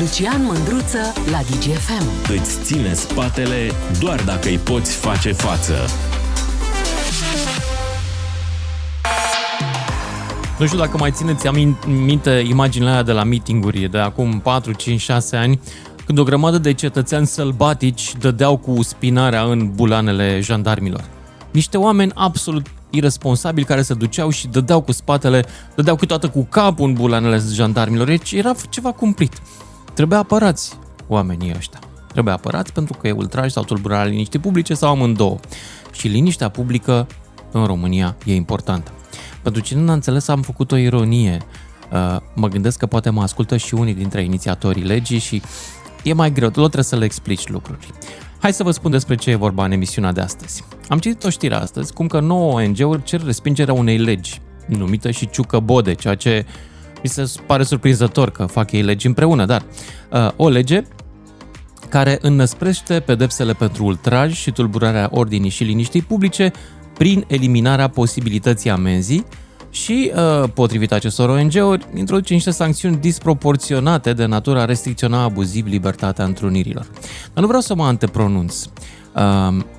Lucian Mândruță la DGFM. Îți ține spatele doar dacă îi poți face față. Nu știu dacă mai țineți minte imaginea aia de la meetinguri de acum 4, 5, 6 ani, când o grămadă de cetățeni sălbatici dădeau cu spinarea în bulanele jandarmilor. Niște oameni absolut irresponsabili care se duceau și dădeau cu spatele, dădeau câteodată cu capul în bulanele jandarmilor. Deci era ceva cumplit. Trebuie apărați oamenii ăștia. Trebuie apărați pentru că e ultraj sau tulburarea liniștii publice sau amândouă. Și liniștea publică în România e importantă. Pentru cine n-a înțeles, am făcut o ironie. Uh, mă gândesc că poate mă ascultă și unii dintre inițiatorii legii și e mai greu, tu trebuie să le explici lucruri. Hai să vă spun despre ce e vorba în emisiunea de astăzi. Am citit o știre astăzi, cum că 9 ONG-uri cer respingerea unei legi, numită și Ciucă Bode, ceea ce mi se pare surprinzător că fac ei legi împreună, dar uh, o lege care înnăsprește pedepsele pentru ultraj și tulburarea ordinii și liniștii publice prin eliminarea posibilității amenzii și, uh, potrivit acestor ONG-uri, introduce niște sancțiuni disproporționate de natura restricționa abuziv libertatea întrunirilor. Dar nu vreau să mă antepronunț. Uh,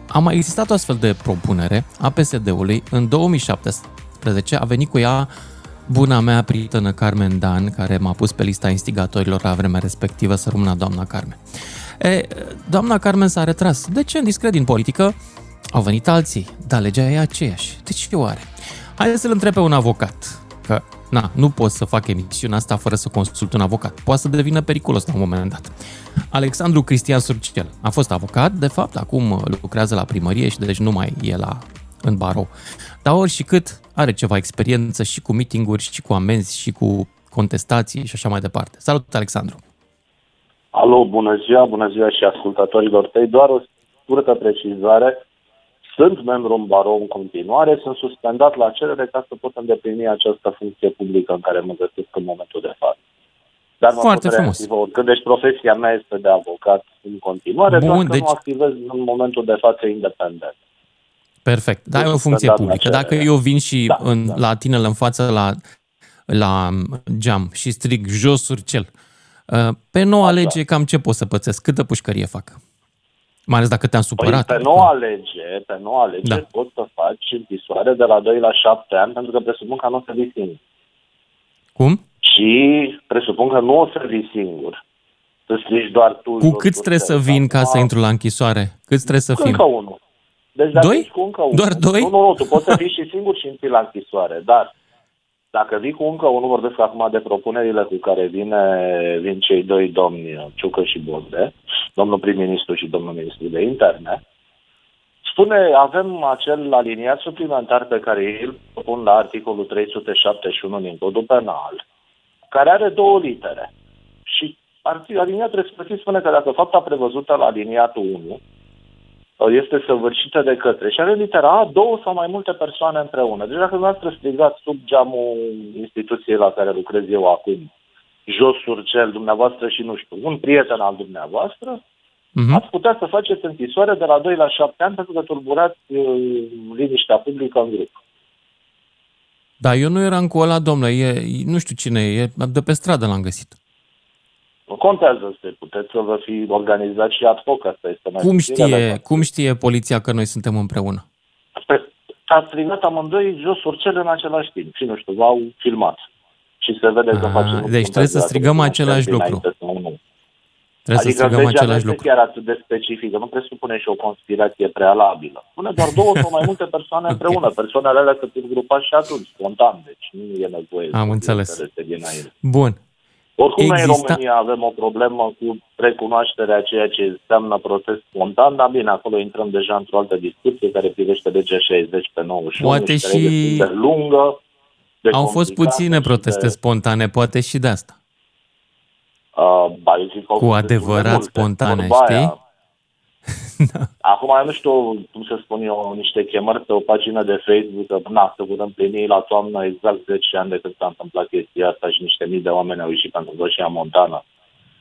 a mai existat o astfel de propunere a PSD-ului în 2017, a venit cu ea buna mea prietenă Carmen Dan, care m-a pus pe lista instigatorilor la vremea respectivă să rămână doamna Carmen. E, doamna Carmen s-a retras. De ce? În discret din politică au venit alții, dar legea e aceeași. De ce oare? Hai să-l întreb pe un avocat, că na, nu pot să fac emisiunea asta fără să consult un avocat. Poate să devină periculos la un moment dat. Alexandru Cristian Surcel a fost avocat, de fapt, acum lucrează la primărie și deci nu mai e la, în barou. Dar ori și cât are ceva experiență și cu meetinguri, și cu amenzi, și cu contestații și așa mai departe. Salut, Alexandru! Alo, bună ziua, bună ziua și ascultătorilor tăi. Doar o scurtă precizare. Sunt membru în barou în continuare, sunt suspendat la cerere ca să pot îndeplini această funcție publică în care mă găsesc în momentul de față. Dar mă Foarte frumos. Oricând, deci profesia mea este de avocat în continuare, Bun, doar că deci... nu activez în momentul de față independent. Perfect. Da, e o funcție publică. Dacă eu vin și da, în, da. la tine în față la, la geam și strig jos urcel, uh, pe noua da, lege cam ce pot să pățesc? Câtă pușcărie fac? Mai ales dacă te-am păi, supărat. Păi, pe noua lege, pe noua lege da. poți să faci închisoare de la 2 la 7 ani, pentru că presupun că nu o să vii singur. Cum? Și presupun că nu o să vii singur. Să strigi doar tu. Cu cât trebuie să vin ca să intru la închisoare? Cât trebuie să fim? Încă unul. Deci dacă doi? cu încă unul. Doar doi? Nu, nu, nu, tu poți să fii și singur și intri la închisoare, dar dacă vii cu încă unul, vorbesc acum de propunerile cu care vine, vin cei doi domni, Ciucă și Bode, domnul prim-ministru și domnul ministru de interne, spune, avem acel aliniat suplimentar pe care îl propun la articolul 371 din codul penal, care are două litere. Și aliniatul respectiv spune că dacă fapta prevăzută la aliniatul 1 este săvârșită de către. Și are litera A, două sau mai multe persoane împreună. Deci dacă dumneavoastră strigați sub geamul instituției la care lucrez eu acum, jos surcel dumneavoastră și nu știu, un prieten al dumneavoastră, uh-huh. ați putea să faceți închisoare de la 2 la 7 ani pentru că turburați uh, liniștea publică în grup. Da, eu nu eram cu ăla, domnule, e, nu știu cine e, de pe stradă l-am găsit. Nu contează să puteți să vă fi organizat și ad hoc, asta este mai cum știe, cum știe poliția că noi suntem împreună? A strigat amândoi jos urcele în același timp și nu știu, v-au filmat. Și se vede că face Deci trebuie să strigăm același lucru. Trebuie adică să strigăm același lucru. chiar atât de specifică, nu presupune și o conspirație prealabilă. Spune doar două sau mai multe persoane okay. împreună. Persoanele alea să fie grupa și atunci, spontan, deci nu e nevoie Am înțeles. Bun. Oricum, Exista... noi în România avem o problemă cu recunoașterea a ceea ce înseamnă protest spontan, dar bine, acolo intrăm deja într-o altă discuție care privește legea 60 pe 91 Poate și, și... de lungă. De Au fost puține proteste de... spontane, poate și de asta. Uh, ba, zic, cu adevărat spontane, știi? Aia, da. Acum nu știu cum să spun eu, niște chemări pe o pagină de Facebook, că na, să vor împlini la toamnă exact 10 ani de când s-a întâmplat chestia asta și niște mii de oameni au ieșit pentru Roșia Montana.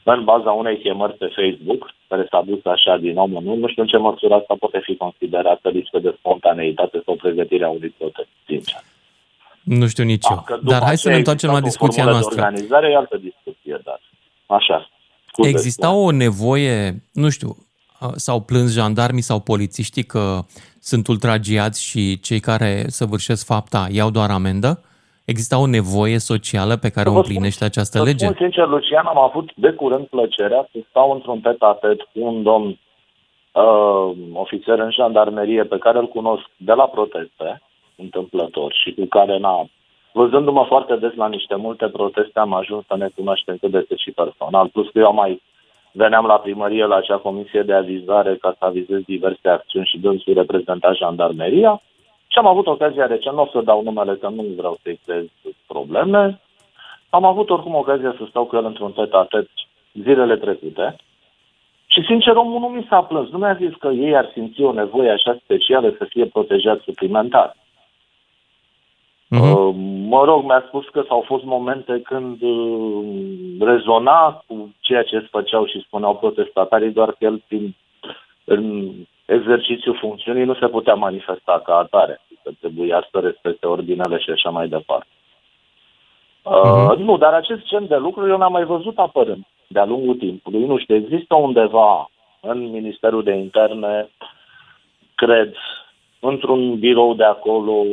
În baza unei chemări pe Facebook, care s-a dus așa din om în nu știu în ce măsură asta poate fi considerată lipsă de spontaneitate sau pregătirea unui protest, sincer. Nu știu nici eu. Dar hai să ne întoarcem la discuția noastră. organizare e altă discuție, dar așa. Scuze, Exista o nevoie, nu știu, s-au plâns jandarmii sau polițiștii că sunt ultragiați și cei care săvârșesc fapta iau doar amendă? Exista o nevoie socială pe care o împlinește această să lege? Spun sincer, Lucian, am avut de curând plăcerea să stau într-un tet cu un domn uh, ofițer în jandarmerie pe care îl cunosc de la proteste întâmplător și cu care n-a Văzându-mă foarte des la niște multe proteste, am ajuns să ne cunoaștem cât de și personal. Plus că eu mai veneam la primărie la acea comisie de avizare ca să avizez diverse acțiuni și dânsul reprezenta jandarmeria. Și am avut ocazia recent, nu o să dau numele că nu vreau să-i creez probleme, am avut oricum ocazia să stau cu el într-un tet a zilele trecute și sincer omul nu mi s-a plâns, nu mi-a zis că ei ar simți o nevoie așa specială să fie protejați suplimentar. Uh-huh. Mă rog, mi-a spus că s-au fost momente când uh, rezona cu ceea ce făceau și spuneau protestatarii, doar că el, prin, în exercițiul funcțiunii, nu se putea manifesta ca atare. Că trebuia să respecte ordinele și așa mai departe. Uh-huh. Uh, nu, dar acest gen de lucruri eu n-am mai văzut apărând de-a lungul timpului. Nu știu, există undeva în Ministerul de Interne, cred, într-un birou de acolo,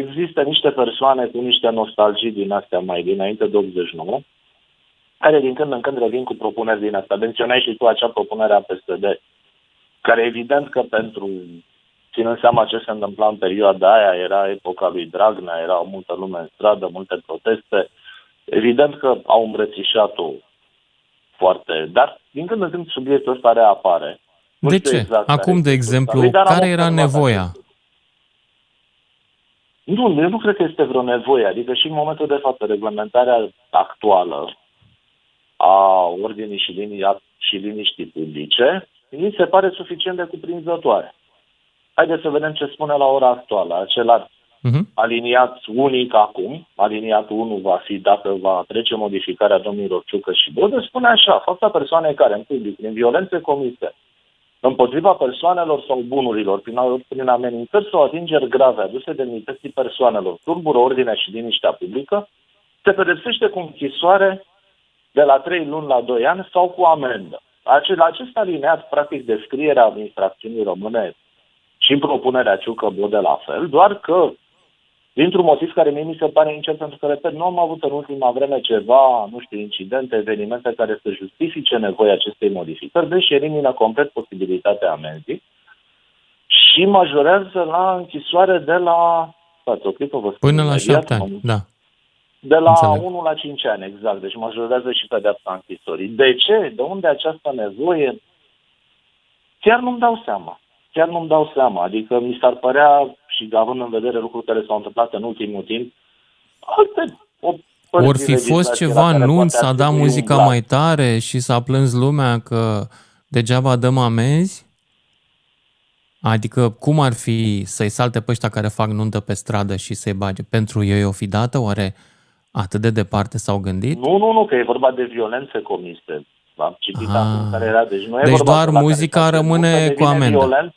există niște persoane cu niște nostalgii din astea mai dinainte de 89, care din când în când revin cu propuneri din asta. Menționai și tu acea propunere a PSD, care evident că pentru, ținând seama ce se întâmpla în perioada aia, era epoca lui Dragnea, era multă lume în stradă, multe proteste, evident că au îmbrățișat-o foarte, dar din când în când subiectul ăsta reapare. de ce? Exact Acum, de exemplu, care era nevoia? Acest nu, eu nu cred că este vreo nevoie. Adică și în momentul de față, reglementarea actuală a ordinii și, linii, și liniștii publice mi se pare suficient de cuprinzătoare. Haideți să vedem ce spune la ora actuală. Acela uh-huh. aliniat unic acum, aliniatul 1 va fi dacă va trece modificarea domnilor Ciucă și Bodă, spune așa, fapta persoanei care în public, prin violențe comise, împotriva persoanelor sau bunurilor prin, prin amenințări sau atingeri grave aduse demnității persoanelor, turbură ordinea și liniștea publică, se pedepsește cu închisoare de la 3 luni la 2 ani sau cu amendă. Acel, acest alineat, practic, descrierea infracțiunii române și în propunerea Ciucă Bode la fel, doar că Dintr-un motiv care mie mi se pare incert, pentru că, repet, nu am avut în ultima vreme ceva, nu știu, incidente, evenimente care să justifice nevoia acestei modificări, deși elimină complet posibilitatea amenzii și majorează la închisoare de la... Stați, o clipă, vă spun Până la șapte ani, da. De la Înțeleg. 1 la 5 ani, exact. Deci majorează și pedeapsa închisorii. De ce? De unde această nevoie? Chiar nu-mi dau seama. Chiar nu-mi dau seama. Adică mi s-ar părea și având în vedere lucruri care s-au întâmplat în ultimul timp, alte o Or fi fost ceva anunț, s-a dat muzica mai tare și s-a plâns lumea că degeaba dăm amenzi? Adică cum ar fi să-i salte pe ăștia care fac nuntă pe stradă și să-i bage? Pentru ei o fi dată? Oare atât de departe s-au gândit? Nu, nu, nu, că e vorba de violențe comise. Am citit ah. care era. Deci, nu e deci vorba doar muzica rămâne cu amendă. Violent,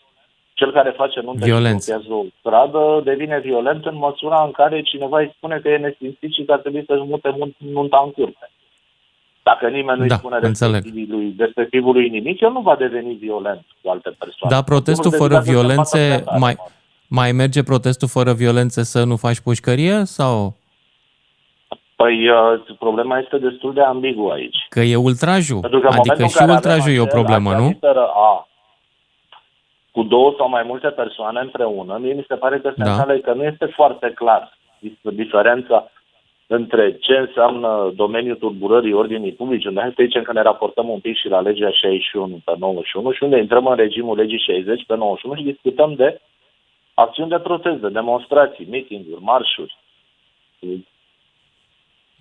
cel care face nuntă Violență. și o stradă devine violent în măsura în care cineva îi spune că e nesimțit și că ar trebui să-și mute nunta în curte. Dacă nimeni nu-i da, spune respectivului, respectivului nimic, el nu va deveni violent cu alte persoane. Dar protestul fără violențe, mai, mai merge protestul fără violențe să nu faci pușcărie sau... Păi uh, problema este destul de ambiguă aici. Că e ultrajul. Adică și ultrajul e o problemă, nu? A, cu două sau mai multe persoane împreună, mie mi se pare că da. că nu este foarte clar diferența între ce înseamnă domeniul turburării ordinii publice, unde hai să zicem că ne raportăm un pic și la legea 61 pe 91 și unde intrăm în regimul legii 60 pe 91 și discutăm de acțiuni de protest, de demonstrații, meeting-uri, marșuri.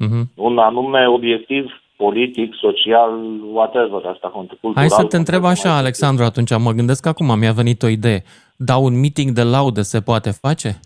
Uh-huh. Un anume obiectiv politic, social, whatever, asta cultural. Hai să te întreb așa, Alexandru, atunci mă gândesc acum, mi-a venit o idee. Dar un meeting de laudă se poate face?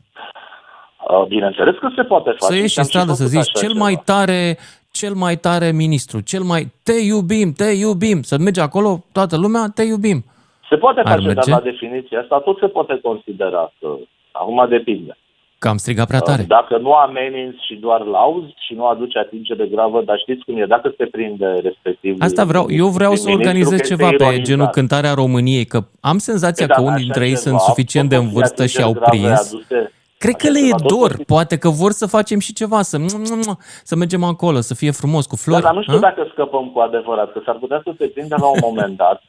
Uh, bineînțeles că se poate face. Să ieși în stradă să zici cel ceva. mai tare cel mai tare ministru, cel mai te iubim, te iubim, să mergi acolo toată lumea, te iubim. Se poate Ar face, merge? dar la definiția asta tot se poate considera că acum depinde. Că am strigat prea tare. Dacă nu ameninți și doar lauzi și nu aduce atingere gravă, dar știți cum e, dacă se prinde respectiv... Asta vreau, eu vreau să organizez ceva pe genul cântarea României, că am senzația că unii dintre ei sunt suficient de în vârstă și au prins. Cred că le e dor, poate că vor să facem și ceva, să, să mergem acolo, să fie frumos, cu flori. Da, dar nu știu a? dacă scăpăm cu adevărat, că s-ar putea să se prindă la un moment dat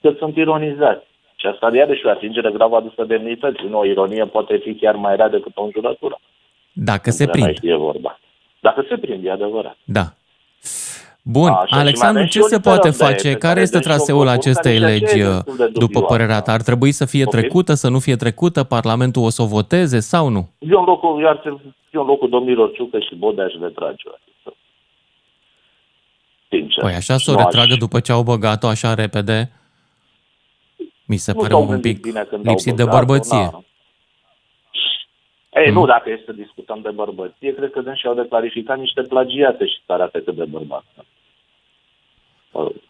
că sunt ironizați. Și asta iarăși o atingere gravă adusă demnității. Nu, o ironie poate fi chiar mai rea decât o înjurătură. Dacă se prinde. E vorba. Dacă se prinde, e adevărat. Da. Bun, A, Alexandru, ce se poate face? Care este traseul acestei legi, după părerea ta? Ar trebui să fie trecută, să nu fie trecută? Parlamentul o să o voteze sau nu? Eu în locul, eu ar fi în locul domnilor Ciucă și Bodea și retrage Sincer. Păi așa să o retragă după ce au băgat-o așa repede? Mi se nu pare un pic lipsit de bărbăție. Na. Ei, hmm. nu, dacă este să discutăm de bărbăție, cred că și au de clarificat niște plagiate și să arate cât de bărbat.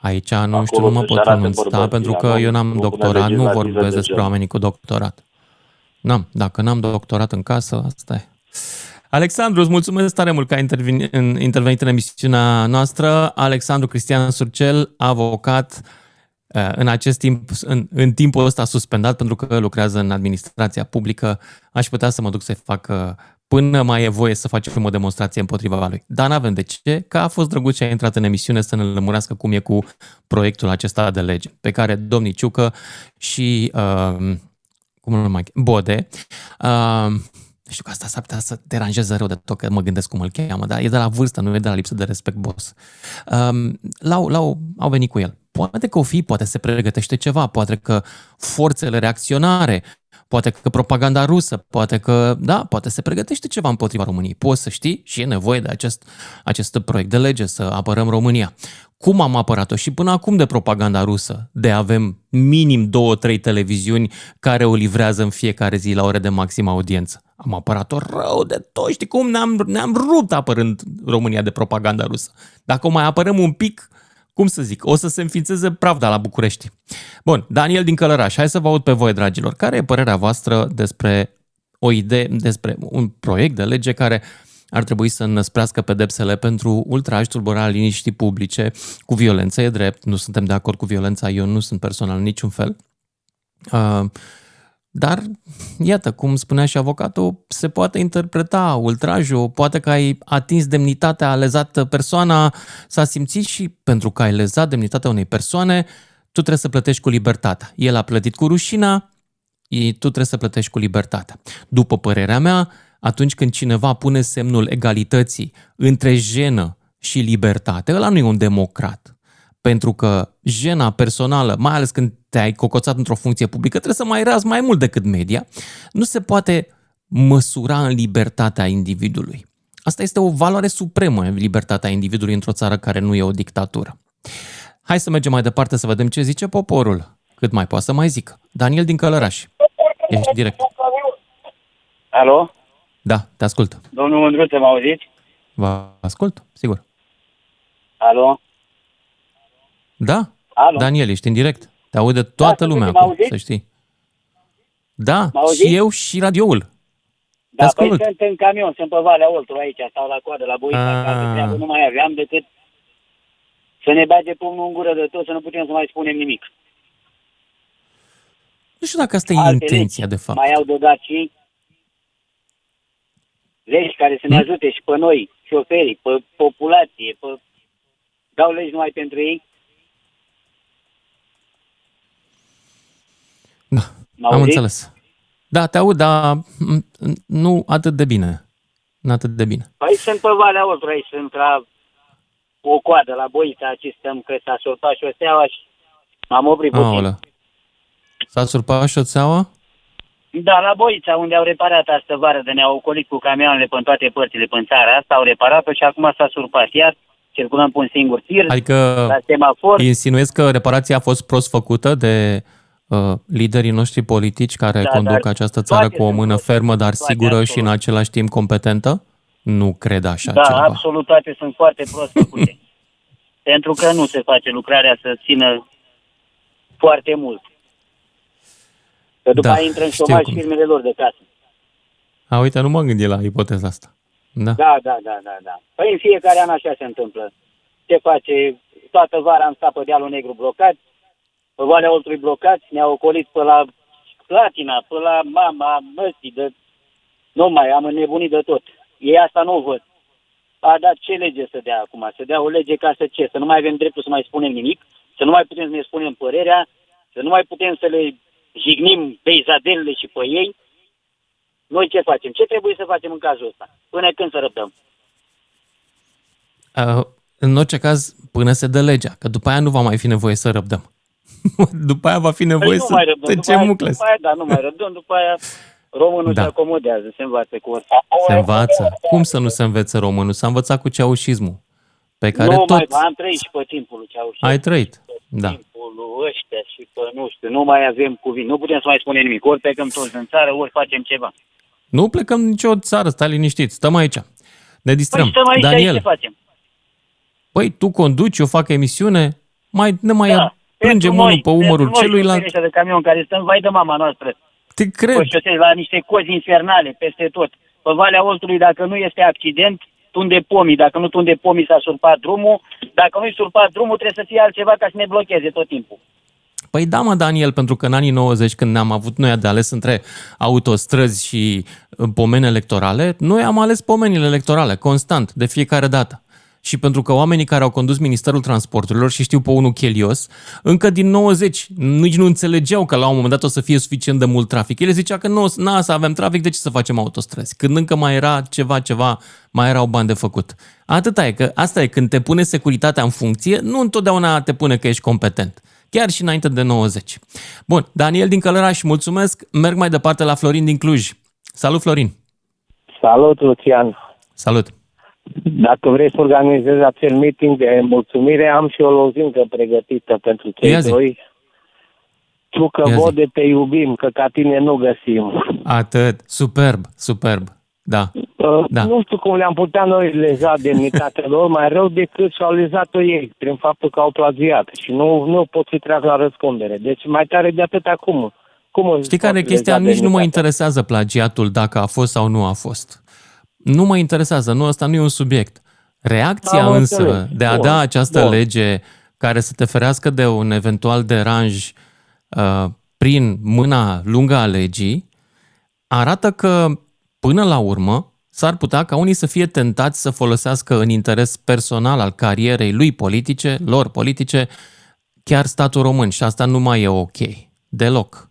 Aici nu Acolo știu, nu mă pot pronunța, pentru că eu n-am nu doctorat, nu vorbesc despre oamenii cu doctorat. N-am, dacă n-am doctorat în casă, asta e. Alexandru, îți mulțumesc tare mult că ai intervenit în, intervenit în emisiunea noastră. Alexandru Cristian Surcel, avocat, Uh, în acest timp, în, în timpul ăsta suspendat pentru că lucrează în administrația publică, aș putea să mă duc să-i fac până mai e voie să facem o demonstrație împotriva lui. Dar nu avem de ce, că a fost drăguț și a intrat în emisiune să ne lămurească cum e cu proiectul acesta de lege, pe care domnii Ciucă și uh, cum nu mai Bode uh, știu că asta s-ar putea să deranjeze rău de tot că mă gândesc cum îl cheamă, dar e de la vârstă, nu e de la lipsă de respect, boss. Um, l-au, l-au, au venit cu el. Poate că o fi, poate se pregătește ceva, poate că forțele reacționare, poate că propaganda rusă, poate că, da, poate se pregătește ceva împotriva României. Poți să știi și e nevoie de acest, acest proiect de lege să apărăm România. Cum am apărat-o și până acum de propaganda rusă, de avem minim două, trei televiziuni care o livrează în fiecare zi la ore de maximă audiență. Am apărat-o rău de tot, știi cum? Ne-am, ne-am rupt apărând România de propaganda rusă. Dacă o mai apărăm un pic, cum să zic, o să se înființeze pravda la București. Bun, Daniel din Călăraș, hai să vă aud pe voi, dragilor. Care e părerea voastră despre o idee, despre un proiect de lege care ar trebui să înăsprească pedepsele pentru ultraj, tulburarea liniștii publice cu violență, e drept, nu suntem de acord cu violența, eu nu sunt personal în niciun fel. Uh, dar, iată, cum spunea și avocatul, se poate interpreta ultrajul, poate că ai atins demnitatea, a lezat persoana, s-a simțit și pentru că ai lezat demnitatea unei persoane, tu trebuie să plătești cu libertatea. El a plătit cu rușina, tu trebuie să plătești cu libertatea. După părerea mea, atunci când cineva pune semnul egalității între jenă și libertate, ăla nu e un democrat. Pentru că jena personală, mai ales când te-ai cocoțat într-o funcție publică, trebuie să mai razi mai mult decât media, nu se poate măsura în libertatea individului. Asta este o valoare supremă, libertatea individului într-o țară care nu e o dictatură. Hai să mergem mai departe să vedem ce zice poporul. Cât mai poate să mai zică. Daniel din Călăraș. Ești direct. Alo? Da, te ascult. Domnul Mândruță, mă auziți? Vă ascult, sigur. Alo? Da, Alo? Daniel, ești în direct. Te aude toată da, lumea acum, să știi. Da, și eu și radioul. Da, păi sunt în camion, sunt pe Valea Oltru aici, stau la coadă, la Buița, acasă, nu mai aveam decât să ne bage pumnul în gură de tot, să nu putem să mai spunem nimic. Nu știu dacă asta Alte e intenția, legi, de fapt. Mai au de dat și legi care să ne hmm? ajute și pe noi, șoferii, pe populație, pe... dau legi numai pentru ei. Da, M-au am înțeles. Da, te aud, dar nu atât de bine. Nu atât de bine. Păi sunt pe Valea Oltru, aici sunt la o coadă la Boița, aici stăm că s-a surpat șoseaua și m-am oprit puțin. Aolea. S-a surpat șoseaua? Da, la Boița, unde au reparat astă vară, de ne-au ocolit cu camioanele pe toate părțile pe țara asta, au reparat-o și acum s-a surpat. Iar circulăm pe un singur tir, adică la semafor. insinuezi că reparația a fost prost făcută de uh, liderii noștri politici care da, conduc această țară cu o mână fermă, dar sigură absolut. și în același timp competentă? Nu cred așa da, ceva. Da, absolut toate sunt foarte prost făcute. Pentru că nu se face lucrarea să țină foarte mult. Că după da, aia intră în șomaj firmele lor de casă. A, uite, nu mă gândi la ipoteza asta. Da. da, da, da, da, da. Păi în fiecare an așa se întâmplă. Ce face? Toată vara am stat pe dealul negru blocat, pe Valea Oltului blocat, ne-au ocolit pe la Platina, pe la mama, măstii, de... Nu mai, am înnebunit de tot. Ei asta nu văd. A dat ce lege să dea acum? Să dea o lege ca să ce? Să nu mai avem dreptul să mai spunem nimic? Să nu mai putem să ne spunem părerea? Să nu mai putem să le jignim peizadelele și pe ei? Noi ce facem? Ce trebuie să facem în cazul ăsta? Până când să răbdăm? Uh, în orice caz, până se dă legea, că după aia nu va mai fi nevoie să răbdăm. după aia va fi nevoie păi să tăcem mucles. După aia, da, nu mai răbdăm, după aia românul da. se acomodează, se învață cu asta. Se învață? Cum să nu se învețe românul? S-a învățat cu ceaușismul. Pe care nu tot... mai, am trăit și pe timpul lui Ceaușescu. Ai trăit, pe da. timpul lui ăștia și pe nu știu, nu mai avem cuvinte. Nu putem să mai spunem nimic. Ori plecăm toți în țară, ori facem ceva. Nu plecăm nicio țară, stai liniștit, stăm aici. Ne distrăm. Păi stăm aici, Daniel, aici ce facem? Păi tu conduci, eu fac emisiune, mai, ne mai da. Plângem unul noi, pe umărul celuilalt. Pentru de camion care stăm, vai de mama noastră. Te cred. Pe la niște cozi infernale peste tot. Pe Valea Oltului, dacă nu este accident, tunde pomii. Dacă nu tunde pomii, s-a surpat drumul. Dacă nu-i surpat drumul, trebuie să fie altceva ca să ne blocheze tot timpul. Păi da, mă, Daniel, pentru că în anii 90, când ne-am avut noi de ales între autostrăzi și uh, pomeni electorale, noi am ales pomenile electorale, constant, de fiecare dată și pentru că oamenii care au condus Ministerul Transporturilor, și știu pe unul chelios, încă din 90 nici nu înțelegeau că la un moment dat o să fie suficient de mult trafic. El zicea că nu, na, să avem trafic, de ce să facem autostrăzi? Când încă mai era ceva, ceva, mai erau bani de făcut. Atâta e, că asta e, când te pune securitatea în funcție, nu întotdeauna te pune că ești competent. Chiar și înainte de 90. Bun, Daniel din Călăraș, mulțumesc. Merg mai departe la Florin din Cluj. Salut, Florin! Salut, Lucian! Salut! Dacă vrei să organizezi acel meeting de mulțumire, am și o lozincă pregătită pentru cei Ia doi. Tu că vode te iubim, că ca tine nu găsim. Atât. Superb, superb. Da. Uh, da. Nu știu cum le-am putea noi leza demnitatea lor mai rău decât și-au lezat-o ei, prin faptul că au plagiat. Și nu, nu pot fi treaz la răspundere. Deci mai tare de atât acum. Cum Știi care e chestia? Nici nu mă interesează plagiatul dacă a fost sau nu a fost. Nu mă interesează, nu, asta nu e un subiect. Reacția Am însă înțeles. de a Bun. da această Bun. lege care să te ferească de un eventual deranj uh, prin mâna lungă a legii, arată că până la urmă s-ar putea ca unii să fie tentați să folosească în interes personal al carierei lui politice, lor politice, chiar statul român și asta nu mai e ok. Deloc.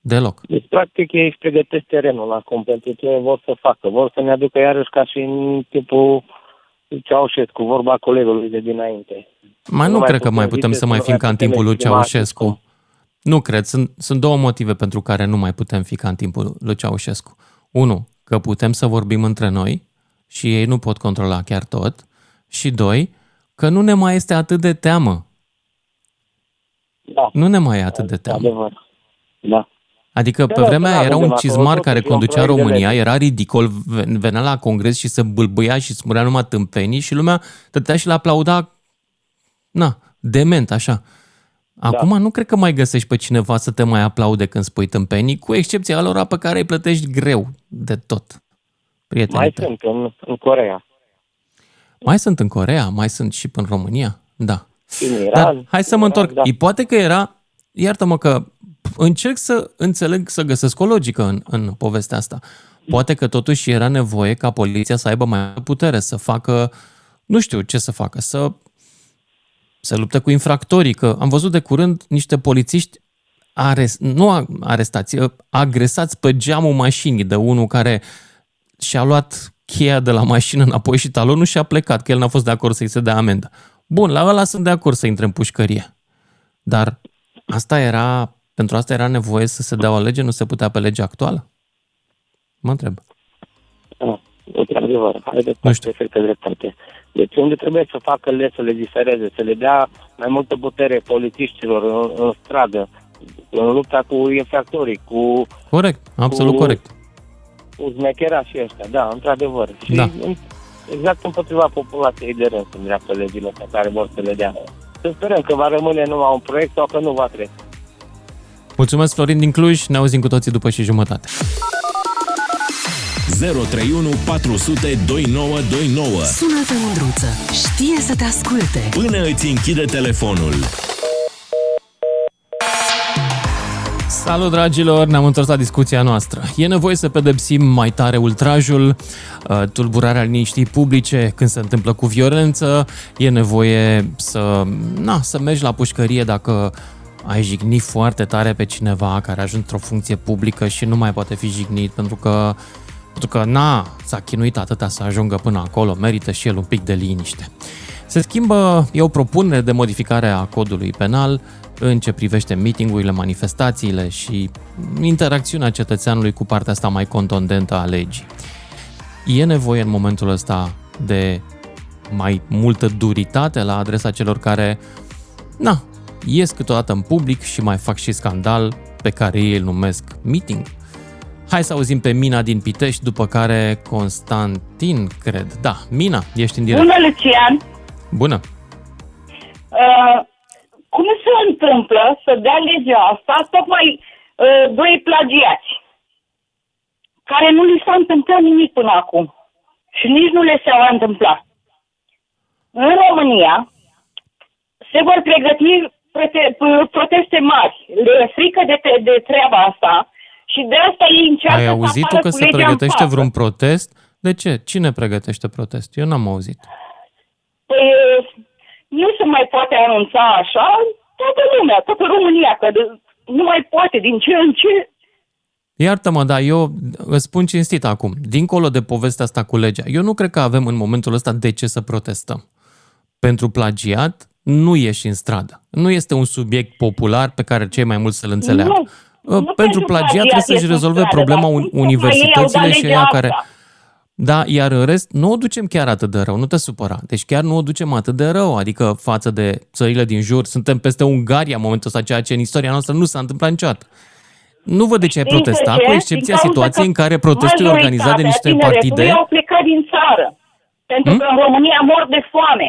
Deloc. Deci, practic, ei își pregătesc terenul acum pentru ce vor să facă. Vor să ne aducă iarăși ca și în timpul Ceaușescu, vorba colegului de dinainte. Mai nu, nu cred că mai putem să mai fim ca în timpul lui Ceaușescu. Nu cred. Sunt, sunt două motive pentru care nu mai putem fi ca în timpul lui Ceaușescu. Unu, că putem să vorbim între noi și ei nu pot controla chiar tot. Și doi, că nu ne mai este atât de teamă. Da. Nu ne mai e atât de teamă. Adevăr. Da. Adică pe vremea aia era un cizmar care conducea România, era ridicol, venea la congres și se bâlbâia și spunea numai tâmpenii și lumea tătea și l aplauda, na, dement, așa. Acum da. nu cred că mai găsești pe cineva să te mai aplaude când spui tâmpenii, cu excepția lor pe care îi plătești greu de tot. Prietenii mai sunt în, în Corea. Mai sunt în Corea, mai sunt și în România, da. În Iran, Dar hai să mă întorc. Da. Poate că era, iartă-mă că încerc să înțeleg, să găsesc o logică în, în povestea asta. Poate că totuși era nevoie ca poliția să aibă mai putere, să facă, nu știu ce să facă, să să lupte cu infractorii, că am văzut de curând niște polițiști arest, nu arestați, agresați pe geamul mașinii de unul care și-a luat cheia de la mașină înapoi și talonul și a plecat, că el n-a fost de acord să-i se dea amendă. Bun, la ăla sunt de acord să intre în pușcărie. Dar asta era pentru asta era nevoie să se dea o lege, nu se putea pe legea actuală? Mă întreb. Nu, într-adevăr, de nu știu. efecte dreptate. Deci unde trebuie să facă le, să legifereze, să le dea mai multă putere polițiștilor în, în stradă, în lupta cu infractorii, cu... Corect, absolut cu, corect. Cu zmechera și ăștia, da, într-adevăr. Și da. în, exact împotriva populației de rând sunt dreaptă legile pe care vor să le dea. Să sperăm că va rămâne numai un proiect sau că nu va trece. Mulțumesc, Florin din Cluj. Ne auzim cu toții după și jumătate. 031 400 2929. Sună-te, Mândruță. Știe să te asculte. Până îți închide telefonul. Salut, dragilor! Ne-am întors la discuția noastră. E nevoie să pedepsim mai tare ultrajul, uh, tulburarea liniștii publice când se întâmplă cu violență. E nevoie să, na, să mergi la pușcărie dacă ai jignit foarte tare pe cineva care a ajuns într-o funcție publică și nu mai poate fi jignit pentru că, pentru că na, s-a chinuit atâta să ajungă până acolo, merită și el un pic de liniște. Se schimbă, e o propunere de modificare a codului penal în ce privește meetingurile, manifestațiile și interacțiunea cetățeanului cu partea asta mai contundentă a legii. E nevoie în momentul ăsta de mai multă duritate la adresa celor care, na, ies câteodată în public și mai fac și scandal pe care ei îl numesc meeting. Hai să auzim pe Mina din Pitești, după care Constantin, cred. Da, Mina, ești în direct. Bună, Lucian! Bună! Uh, cum se întâmplă să dea legea asta tocmai uh, doi plagiați care nu li s-a întâmplat nimic până acum și nici nu le se va întâmpla. În România se vor pregăti prote- proteste mari. Le e frică de, te- de treaba asta și de asta ei încearcă Ai să auzit tu apară că cu se legea în pregătește față. vreun protest? De ce? Cine pregătește protest? Eu n-am auzit. Păi, nu se mai poate anunța așa toată lumea, toată România, că de- nu mai poate, din ce în ce. Iartă-mă, dar eu îți spun cinstit acum, dincolo de povestea asta cu legea, eu nu cred că avem în momentul ăsta de ce să protestăm. Pentru plagiat nu ieși în stradă. Nu este un subiect popular pe care cei mai mulți să-l înțeleagă. Nu, Uh, nu pentru pentru plagiat plagiat trebuie să-și ies în rezolve stradă, problema dar un- cum tocmai universitățile ei au dat și legea aia care... asta? Da, iar în rest, nu o ducem chiar atât de rău, nu te supăra. Deci chiar nu o ducem atât de rău, adică față de țările din jur, suntem peste Ungaria în momentul ăsta, ceea ce în istoria noastră nu s-a întâmplat niciodată. Nu văd de ce ai Știți de protesta, ce? cu Din excepția cauza situației că în care protestul e organizat de niște majoritatea partide. tineretului au plecat din țară. Pentru Hmm? că în România mor de foame.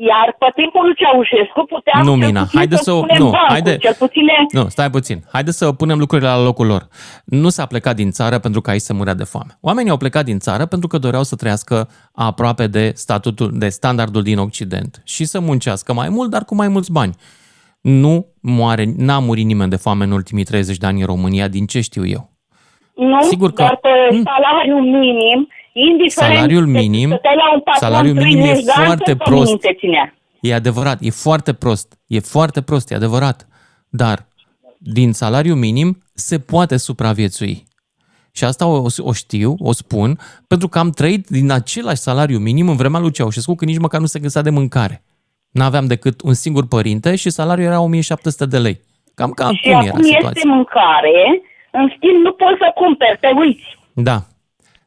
Iar pe timpul lui Ceaușescu puteam Nu, cel Mina, puțin haide să o- punem nu, bancuri, haide. Cel puțin Nu, stai puțin. Haide să punem lucrurile la locul lor. Nu s-a plecat din țară pentru că aici se murea de foame. Oamenii au plecat din țară pentru că doreau să trăiască aproape de statutul, de standardul din Occident și să muncească mai mult, dar cu mai mulți bani. Nu moare, n-a murit nimeni de foame în ultimii 30 de ani în România, din ce știu eu. Nu, Sigur că- dar pe Hmm. salariul minim, indiferent Salariul că minim- stăteai la un patron salariul minim e 30 de ani, foarte tot pe prost. minim te ținea. E adevărat, e foarte prost. E foarte prost, e adevărat. Dar din salariu minim se poate supraviețui. Și asta o, o știu, o spun, pentru că am trăit din același salariu minim în vremea lui Ceaușescu, când nici măcar nu se găsea de mâncare. N-aveam decât un singur părinte și salariul era 1700 de lei. Cam ca Și acum era acum este situația. mâncare, în schimb nu poți să cumperi, te uiți. Da.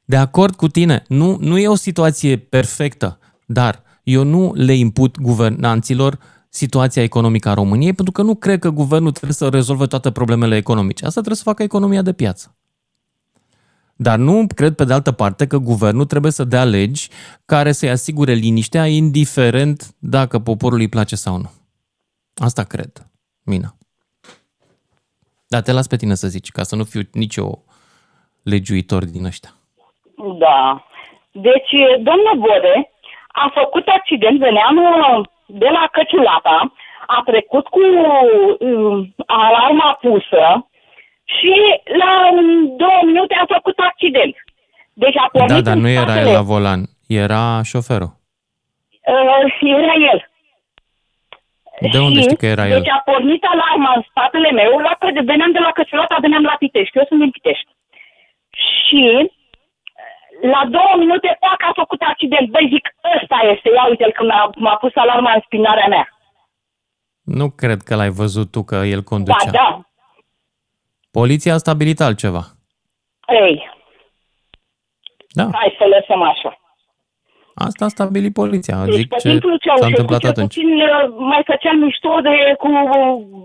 De acord cu tine. Nu, nu e o situație perfectă, dar eu nu le imput guvernanților situația economică a României, pentru că nu cred că guvernul trebuie să rezolve toate problemele economice. Asta trebuie să facă economia de piață. Dar nu cred, pe de altă parte, că guvernul trebuie să dea legi care să-i asigure liniștea, indiferent dacă poporului îi place sau nu. Asta cred, Mina. Dar te las pe tine să zici, ca să nu fiu nici eu legiuitor din ăștia. Da. Deci, domnul Bode a făcut accident, veneam uh, de la Căciulata, a trecut cu uh, alarma pusă și la um, două minute a făcut accident. Deci a pornit Da, dar în nu era spatele- el la volan, era șoferul. Uh, era el. De unde Și, știi că era el? Deci a pornit alarma în spatele meu, la că veneam de la Căciulata, veneam la Pitești, eu sunt din Pitești. Și la două minute, pac, a făcut accident. Băi, zic, ăsta este, ia uite-l când m-a, m-a pus alarma în spinarea mea. Nu cred că l-ai văzut tu că el Ba conducea. da, Poliția a stabilit altceva. ei, Da, hai să lăsăm așa. asta a stabilit poliția. Deci, Zic pe ce timpul lui s-a Ceaușescu, întâmplat cel atunci. puțin uh, mai făceam mișto de, cu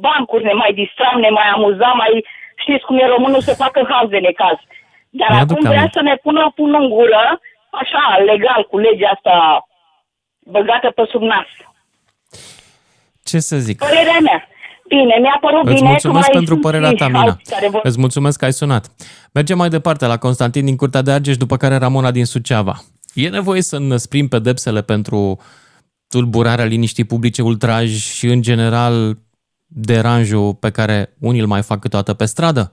bancuri, ne mai distram, ne mai amuzam, mai știți cum e românul să facă haz de necaz. Dar Mi-aduc acum vrea aminte. să ne pună pun în gură, așa, legal, cu legea asta băgată pe sub nas. Ce să zic? Părerea mea. Bine, mi-a părut Îți bine. mulțumesc că mai pentru sunt părerea și ta, Mina. alții care vor- Îți mulțumesc că ai sunat. Mergem mai departe la Constantin din Curtea de Argeș, după care Ramona din Suceava. E nevoie să înăsprim pedepsele pentru tulburarea liniștii publice, ultraj și, în general, deranjul pe care unii îl mai fac câteodată pe stradă?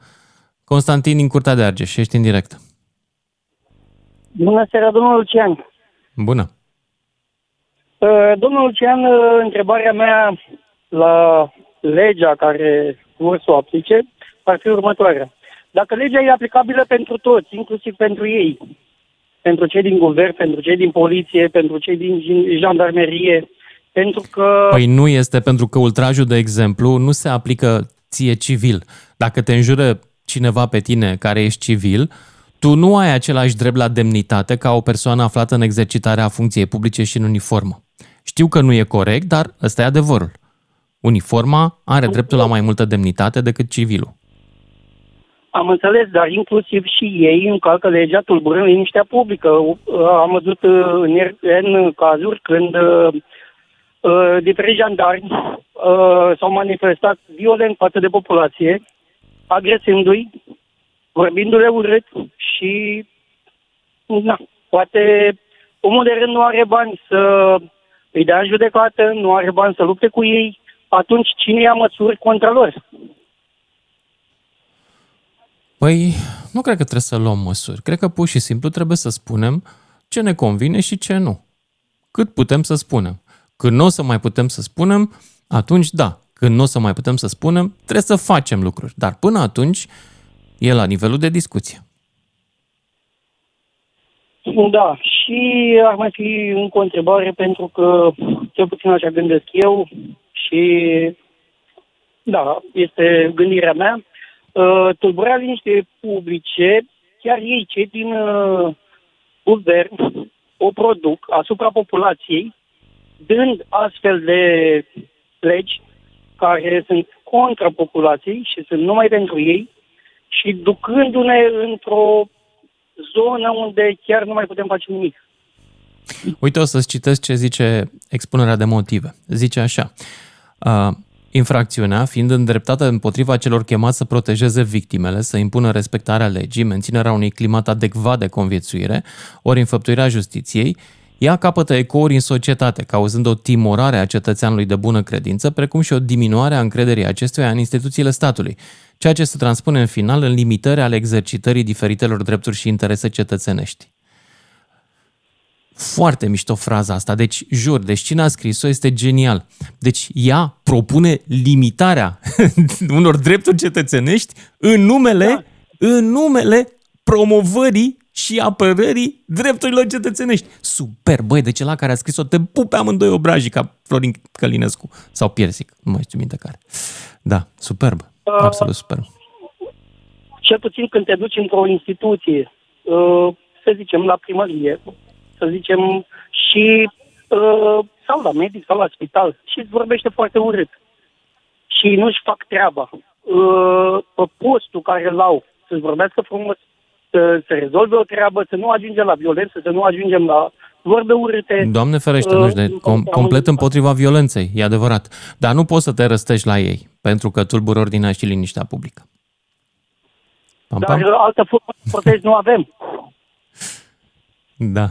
Constantin din Curtea de Argeș, ești în direct. Bună seara, domnul Lucian. Bună. Uh, Domnul Lucian, uh, întrebarea mea la legea care vor să o aplice ar fi următoarea. Dacă legea e aplicabilă pentru toți, inclusiv pentru ei, pentru cei din guvern, pentru cei din poliție, pentru cei din jin- jandarmerie, pentru că... Păi nu este pentru că ultrajul, de exemplu, nu se aplică ție civil. Dacă te înjură cineva pe tine care ești civil, tu nu ai același drept la demnitate ca o persoană aflată în exercitarea funcției publice și în uniformă. Știu că nu e corect, dar ăsta e adevărul. Uniforma are dreptul la mai multă demnitate decât civilul. Am înțeles, dar inclusiv și ei încalcă legea tulburând liniștea publică. Uh, Am văzut uh, în, în cazuri când uh, uh, diferiți jandarmi uh, s-au manifestat violent față de populație, agresându-i, vorbindu-le urât și, na, poate omul de rând nu are bani să îi dea în judecată, nu are bani să lupte cu ei, atunci cine ia măsuri contra lor? Păi, nu cred că trebuie să luăm măsuri. Cred că pur și simplu trebuie să spunem ce ne convine și ce nu. Cât putem să spunem. Când nu o să mai putem să spunem, atunci da. Când nu o să mai putem să spunem, trebuie să facem lucruri. Dar până atunci, e la nivelul de discuție. Da, și ar mai fi încă o întrebare, pentru că cel puțin așa gândesc eu și da, este gândirea mea. Uh, tulburarea liniștii publice, chiar ei, cei din uh, guvern, o produc asupra populației, dând astfel de legi care sunt contra populației și sunt numai pentru ei și ducându-ne într-o zonă unde chiar nu mai putem face nimic. Uite, o să-ți citesc ce zice expunerea de motive. Zice așa. Uh, infracțiunea fiind îndreptată împotriva celor chemați să protejeze victimele, să impună respectarea legii, menținerea unui climat adecvat de conviețuire, ori înfăptuirea justiției, ea capătă ecouri în societate, cauzând o timorare a cetățeanului de bună credință, precum și o diminuare a încrederii acestuia în instituțiile statului, ceea ce se transpune în final în limitări ale exercitării diferitelor drepturi și interese cetățenești. Foarte mișto fraza asta. Deci, jur, deci cine a scris-o este genial. Deci ea propune limitarea unor drepturi cetățenești în numele, da. în numele promovării și apărării drepturilor cetățenești. Super, băi, deci la care a scris-o te pupe amândoi obrajii ca Florin Călinescu sau Piersic, nu mai știu minte care. Da, superb, Uh, absolut superb. Cel puțin când te duci într-o instituție, uh, să zicem la primărie, să zicem și uh, sau la medic sau la spital și îți vorbește foarte urât și nu-și fac treaba. Uh, Pe postul care îl au să-ți vorbească frumos, să, să rezolve o treabă, să nu ajungem la violență, să nu ajungem la vorbe urâte. Doamne ferește, Uh, nu știu, de, com, am complet înțeles. împotriva violenței, e adevărat. Dar nu poți să te răstești la ei, pentru că tulbură ordinea și liniștea publică. Pam, Dar pam? altă formă de protest nu avem. Da.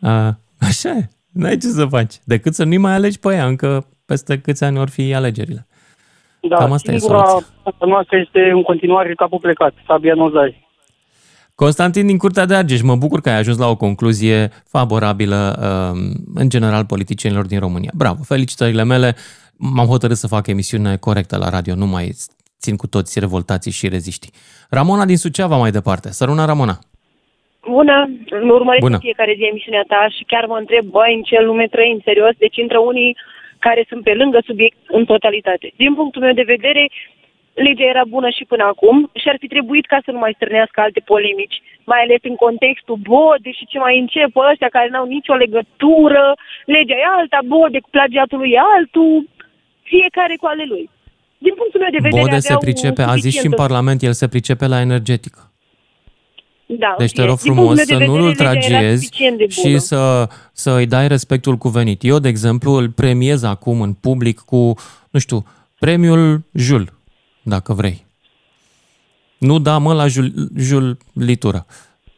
A, așa e. N-ai ce să faci. Decât să nu-i mai alegi pe ea, încă peste câți ani vor fi alegerile. Da, Cam asta e singura soluția. noastră este în continuare capul plecat, sabia nozari. Constantin din Curtea de Argeș, mă bucur că ai ajuns la o concluzie favorabilă um, în general politicienilor din România. Bravo, felicitările mele. M-am hotărât să fac emisiune corectă la radio, nu mai țin cu toți revoltații și reziștii. Ramona din Suceava mai departe. Săruna Ramona. Bună, îmi urmăresc Bună. în fiecare zi emisiunea ta și chiar mă întreb, băi, în ce lume trăim, serios? Deci intră unii care sunt pe lângă subiect în totalitate. Din punctul meu de vedere, legea era bună și până acum și ar fi trebuit ca să nu mai strânească alte polemici, mai ales în contextul bode și ce mai încep ăștia care n-au nicio legătură, legea e alta, bode cu plagiatul e altul, fiecare cu ale lui. Din punctul meu de vedere Bode se aveau pricepe, a zis și în suficientă- Parlament, el se pricepe la energetică. Da, Deci te e. rog Din punctul frumos meu să de nu-l vedere, legea era ultragiezi suficient de bună. și să, să îi dai respectul cuvenit. Eu, de exemplu, îl premiez acum în public cu, nu știu, Premiul Jul, dacă vrei. Nu da, mă, la Jul, Jul Litură.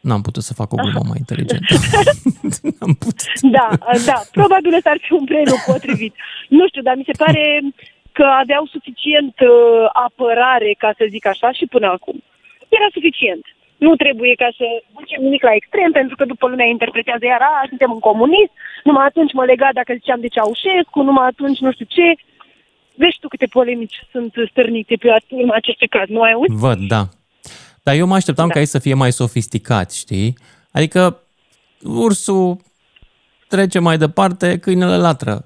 N-am putut să fac o glumă mai inteligentă. N-am putut. Da, da, probabil ăsta ar fi un premiu potrivit. Nu știu, dar mi se pare că aveau suficient uh, apărare, ca să zic așa, și până acum. Era suficient. Nu trebuie ca să ducem nimic la extrem, pentru că după lumea interpretează iar, a, suntem în comunism, numai atunci mă lega dacă ziceam de Ceaușescu, numai atunci nu știu ce. Vezi tu câte polemici sunt stârnite pe urma acestui caz, nu ai auzit? Văd, da. Dar eu mă așteptam Da. ca ei să fie mai sofisticați, știi? Adică ursul trece mai departe, câinele latră.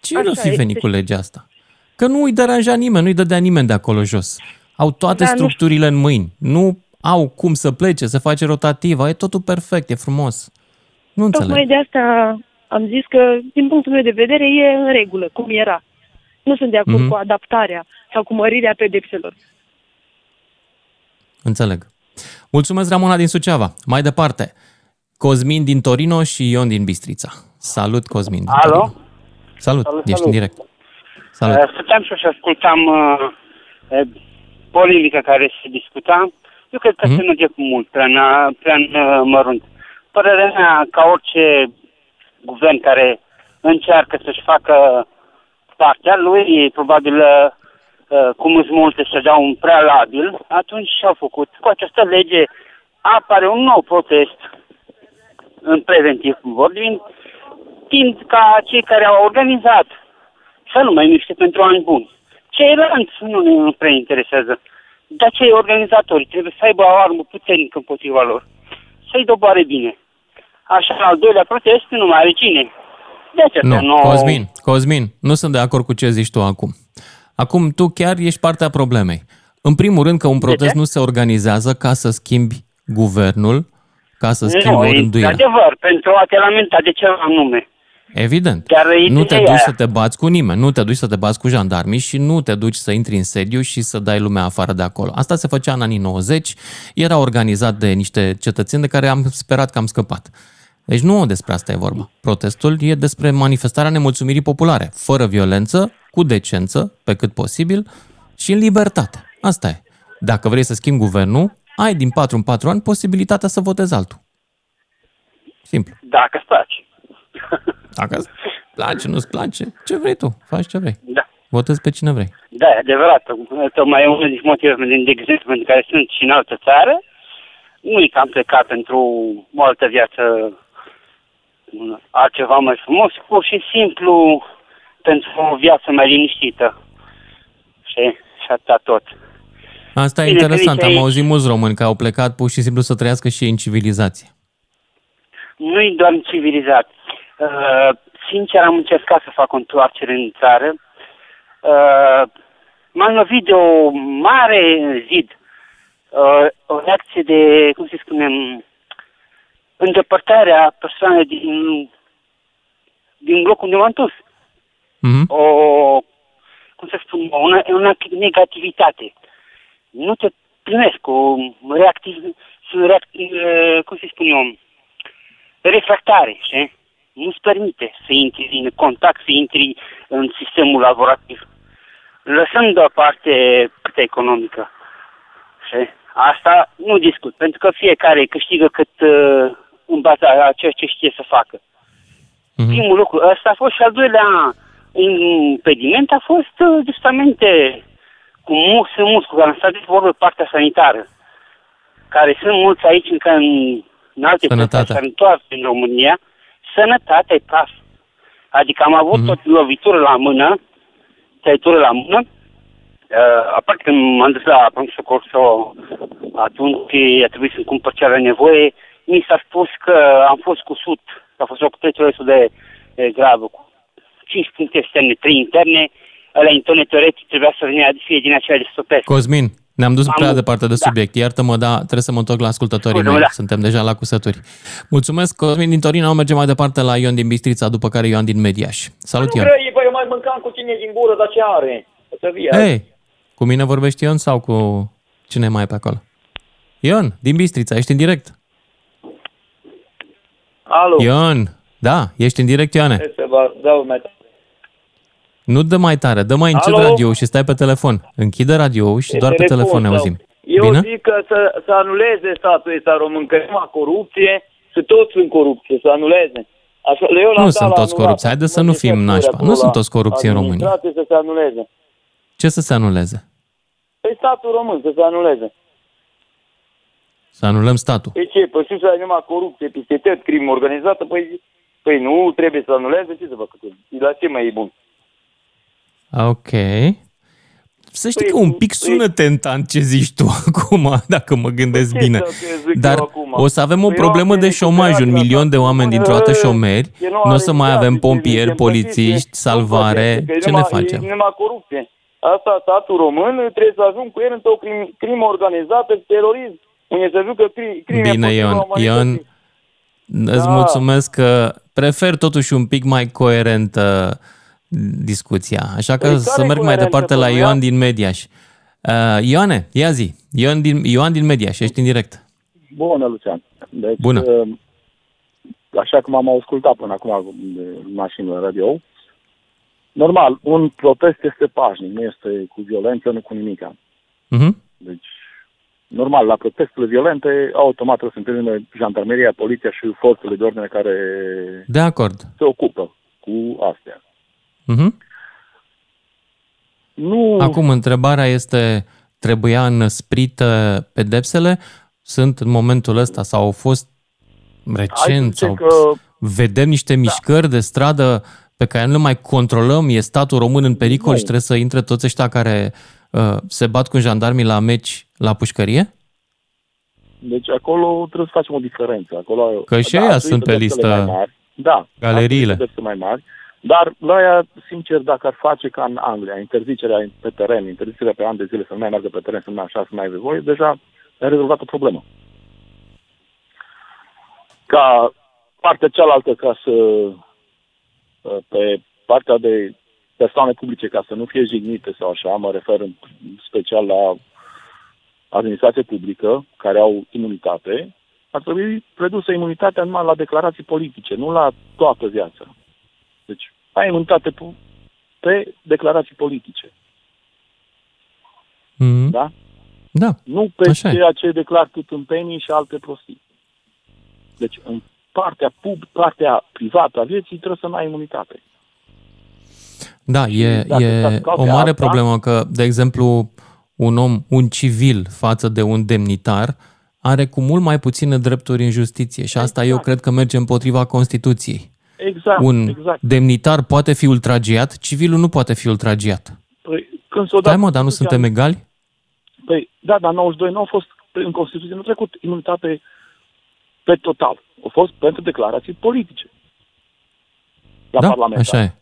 Ce nu Așa fi venit este. cu legea asta? Că nu îi deranja nimeni, nu îi dădea nimeni de acolo jos. Au toate Da, nu structurile în mâini. Nu au cum să plece, să face rotativa. E totul perfect, e frumos. Nu înțeleg. Tocmai de asta am zis că, din punctul meu de vedere, e în regulă, cum era. Nu sunt de acord Mhm. cu adaptarea sau cu mărirea pedepselor. Înțeleg. Mulțumesc, Ramona din Suceava. Mai departe, Cosmin din Torino și Ion din Bistrița. Salut, Cosmin din Alo? Torino. Salut, Salut, ești salut. în direct. Salut. Uh, Stăteam și eu și ascultam uh, uh, polemica care se discuta. Eu cred că Mhm. se merge cu mult, prea în, prea în uh, mărunt. Părerea mea, ca orice guvern care încearcă să-și facă partea lui, probabil uh, uh, cum sunt multe să dea un prealabil, atunci și-au făcut. Cu această lege apare un nou protest în preventiv vorbind, timp ca cei care au organizat să nu mai miște pentru ani buni. Ceilalți nu ne prea interesează. Dar cei organizatori trebuie să aibă o armă puternică împotriva lor. Să-i doboare bine. Așa, al doilea protest nu mai are cine. De aceea Nu, Cosmin, Cosmin, nu sunt de acord cu ce zici tu acum. Acum, tu chiar ești partea problemei. În primul rând că un protest nu se organizează ca să schimbi guvernul, ca să schimbi nu, o e rânduire. adevăr, pentru a te lamenta de ceva anume. Evident. Dar nu te ideea duci aia. să te bați cu nimeni, nu te duci să te bați cu jandarmii și nu te duci să intri în sediu și să dai lumea afară de acolo. Asta se făcea în anii 90, era organizat de niște cetățeni de care am sperat că am scăpat. Deci nu despre asta e vorba. Protestul e despre manifestarea nemulțumirii populare, fără violență, cu decență, pe cât posibil, și în libertate. Asta e. Dacă vrei să schimbi guvernul, ai din 4 în 4 ani posibilitatea să votezi altul. Simplu. Dacă îți place. Dacă îți place, nu-ți place, ce vrei tu, faci ce vrei. Da. Votezi pe cine vrei. Da, e adevărat. Tocmai e unul dintre motivele, de exemplu, pentru care sunt și în altă țară. Nu e că am plecat pentru o altă viață, altceva mai frumos, pur și simplu pentru o viață mai liniștită. Și, și atâta tot. Asta e Bine, interesant, că am aici- auzit mulți români care au plecat pur și simplu să trăiască și ei în civilizație. nu e doar civilizat. Uh, sincer, am încercat să fac o întoarcere în țară. Uh, m-am lovit de o mare zid. Uh, o reacție de, cum să spunem, îndepărtarea persoanei din, din locul unde m-am dus. Mhm. O, cum să spun, o una, una negativitate. Nu te primesc o reactiv, sunt reactiv, cum să spun eu, refractare, știi? Nu-ți permite să intri în contact, să intri în sistemul laborativ. Lăsând deoparte partea economică. Știi? Asta nu discut, pentru că fiecare câștigă cât uh, în baza a ceea ce știe să facă. Mhm. Primul lucru ăsta a fost și al doilea impediment a fost uh, justamente cu mus, mus cu care am stat de vorbă partea sanitară, care sunt mulți aici încă în, în alte părți Sănătatea. care s-ar întoarce în România, sănătatea e praf. Adică am avut Mhm. tot lovitură la mână, tăitură la mână, uh, aparte când m-am dus la Pronto Corso, atunci a trebuit să-mi cumpăr ce avea nevoie, mi s-a spus că am fost cusut, a fost o trătură destul de, de gravă, cu 5 puncte externe, 3 interne, ăla intone teoretic trebuia să vină, fie din aceea de stopesc. Cosmin, ne-am dus Am- prea departe de da. subiect. Iartă-mă, dar trebuie să mă întorc la ascultătorii Scuze-mă, mei. da. Suntem deja la cusături. Mulțumesc, Cosmin din Torino. Mergem mai departe la Ion din Bistrița, după care Ioan din Mediaș. Salut, Nu Ion. vrei, băi, eu mai mâncam cu tine din gură, dar ce are? O să vii. Hei, cu mine vorbești Ion sau cu cine mai e pe acolo? Ion, din Bistrița, ești în direct. Alo. Ion, da, ești în direct, Ioane. Ce să vă dau mai Nu dă mai tare, dă mai încet Alo? radio și stai pe telefon. Închide radio și doar pe telefon ne sau- auzim. Eu Bine? zic că să, să anuleze statul ăsta român, că numai corupție, să toți sunt corupție, să anuleze. Așa, eu Nu sunt toți corupți. Haideți să nu fim nașpa. Nu sunt toți corupți în România. să se anuleze. Ce să se anuleze? Păi statul român să se anuleze. Să anulăm statul. Păi ce, păi și să ai numai corupție, peste tot, crimă organizată, păi, păi nu trebuie să anuleze, ce să facă? La ce mai e bun? Ok. Să știi Păi, că un pic sună tentant ce zici tu acum, dacă mă gândesc Păi ce bine. să zic Dar eu acum? o să avem o Păi eu problemă am de venit cu șomaj, un teatru milion de oameni dintr-o dată Bă, șomeri. e Nu o să mai avem pompieri, polițiști, salvare. Că e Ce ne numai- facem? E numai corupție. Asta, statul român, trebuie să ajung cu el într-o crim, crimă organizată, terorism, unde să jucă cri, crime Bine, împotriva Ion. umanității. Ion, îți Da. mulțumesc că prefer totuși un pic mai coerentă discuția. Așa că Păi să care merg mai coerentă, departe la până Ioan ea? din Mediaș. Uh, Ioane, ia zi. Ioan din, Ioan din Mediaș, ești în direct. Bună, Lucian. Deci, Bună. uh, Așa cum am ascultat până acum de mașină la radio, normal, un protest este pașnic, nu este cu violență, nu cu nimic. Uh-huh. Deci, normal, la protestele violente, automat o să intervină jandarmeria, poliția și forțele de ordine care De acord. se ocupă cu astea. Uh-huh. Nu... Acum, întrebarea este, trebuia înăsprite pedepsele? Sunt în momentul ăsta sau au fost recent zice sau că- vedem niște mișcări de stradă pe care nu le mai controlăm? E statul român în pericol Nu. și trebuie să intre toți ăștia care uh, se bat cu jandarmii la meci la pușcărie? Deci acolo trebuie să facem o diferență. Acolo, Că și da, aia ar trebui sunt pe pedepsele listă, Mai mari. Da, galeriile. ar trebui pedepse mai mari. Dar la aia, sincer, dacă ar face ca în Anglia, interzicerea pe teren, interzicerea pe ani de zile să nu mai meargă pe teren, să nu mai așa, să nu mai aibă voie, deja ai rezolvat o problemă. Ca partea cealaltă, ca să pe partea de persoane publice, ca să nu fie jignite sau așa, mă refer în special la administrație publică, care au imunitate, ar trebui redusă imunitatea numai la declarații politice, nu la toată viața. Deci, ai imunitate pe, pe declarații politice, Mm-hmm. da? Da. Nu pe Așa e. ceea ce declar tu tâmpenii și alte prostii. Deci, în partea, pub, partea privată a vieții trebuie să nu ai imunitate. Da, e, dacă e s-ar scoate o mare asta- problemă că, de exemplu, un om, un civil față de un demnitar are cu mult mai puține drepturi în justiție și asta eu cred că merge împotriva Constituției. Exact, un exact. demnitar poate fi ultragiat, civilul nu poate fi ultragiat. Păi, când s-o Stai dat mă, dar nu Constituția- suntem egali? Păi, da, dar 92 nu a fost în Constituție, nu a trecut imunitate pe total. A fost pentru declarații politice. La da, Parlament. așa e.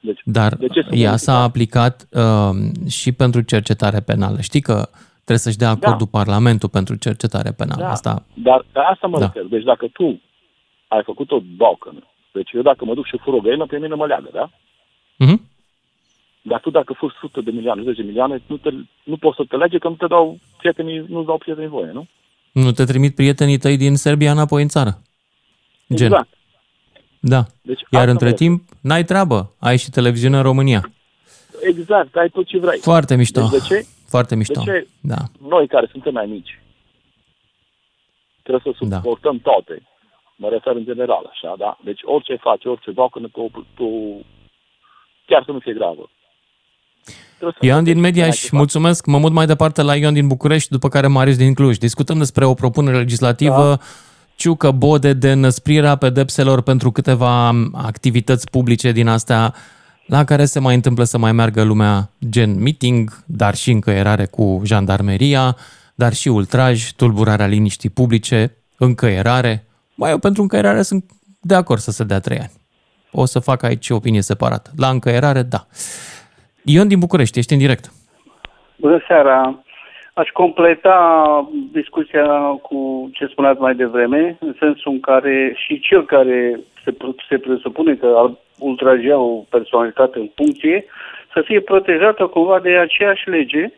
Deci, Dar de ce să ea nu s-a aplicat uh, și pentru cercetare penală. Știi că trebuie să-și dea acordul Parlamentul pentru cercetare penală. Da. Asta Dar pe asta mă Da. refer. Deci dacă tu ai făcut o balcănă, deci eu dacă mă duc și fur o găină, pe mine mă leagă, da? Mhm. Dar tu dacă furi 100 de milioane, 10 milioane, nu, te, nu poți să te lege că nu te dau prietenii, nu dau prietenii voie, nu? nu te trimit prietenii tăi din Serbia înapoi în țară. Gen. Exact. Da. Deci Iar asta între mă refer. timp, n-ai treabă. Ai și televiziune în România. Exact, ai tot ce vrei. Foarte mișto. Deci de ce? Foarte mișto. De ce Da. noi care suntem mai mici trebuie să Da. suportăm toate. Mă refer în general, așa, da? Deci orice faci, orice balcănă, tu, tu chiar să nu fie gravă. Trebuie să Ioan din faci Mediaș, ce faci. mulțumesc. Mă mut mai departe la Ioan din București, după care Marius din Cluj. Discutăm despre o propunere legislativă Da. Ciucă bode de înăsprirea pedepselor pentru câteva activități publice din astea la care se mai întâmplă să mai meargă lumea gen meeting, dar și încăierare cu jandarmeria, dar și ultraj, tulburarea liniștii publice, încăierare. Mai eu pentru încăierare sunt de acord să se dea trei ani. O să fac aici o opinie separată. La încăierare, da. Ion din București, ești în direct. Bună seara! Aș completa discuția cu ce spuneați mai devreme, în sensul în care și cel care se, se presupune că ar ultragea o personalitate în funcție, să fie protejată cumva de aceeași lege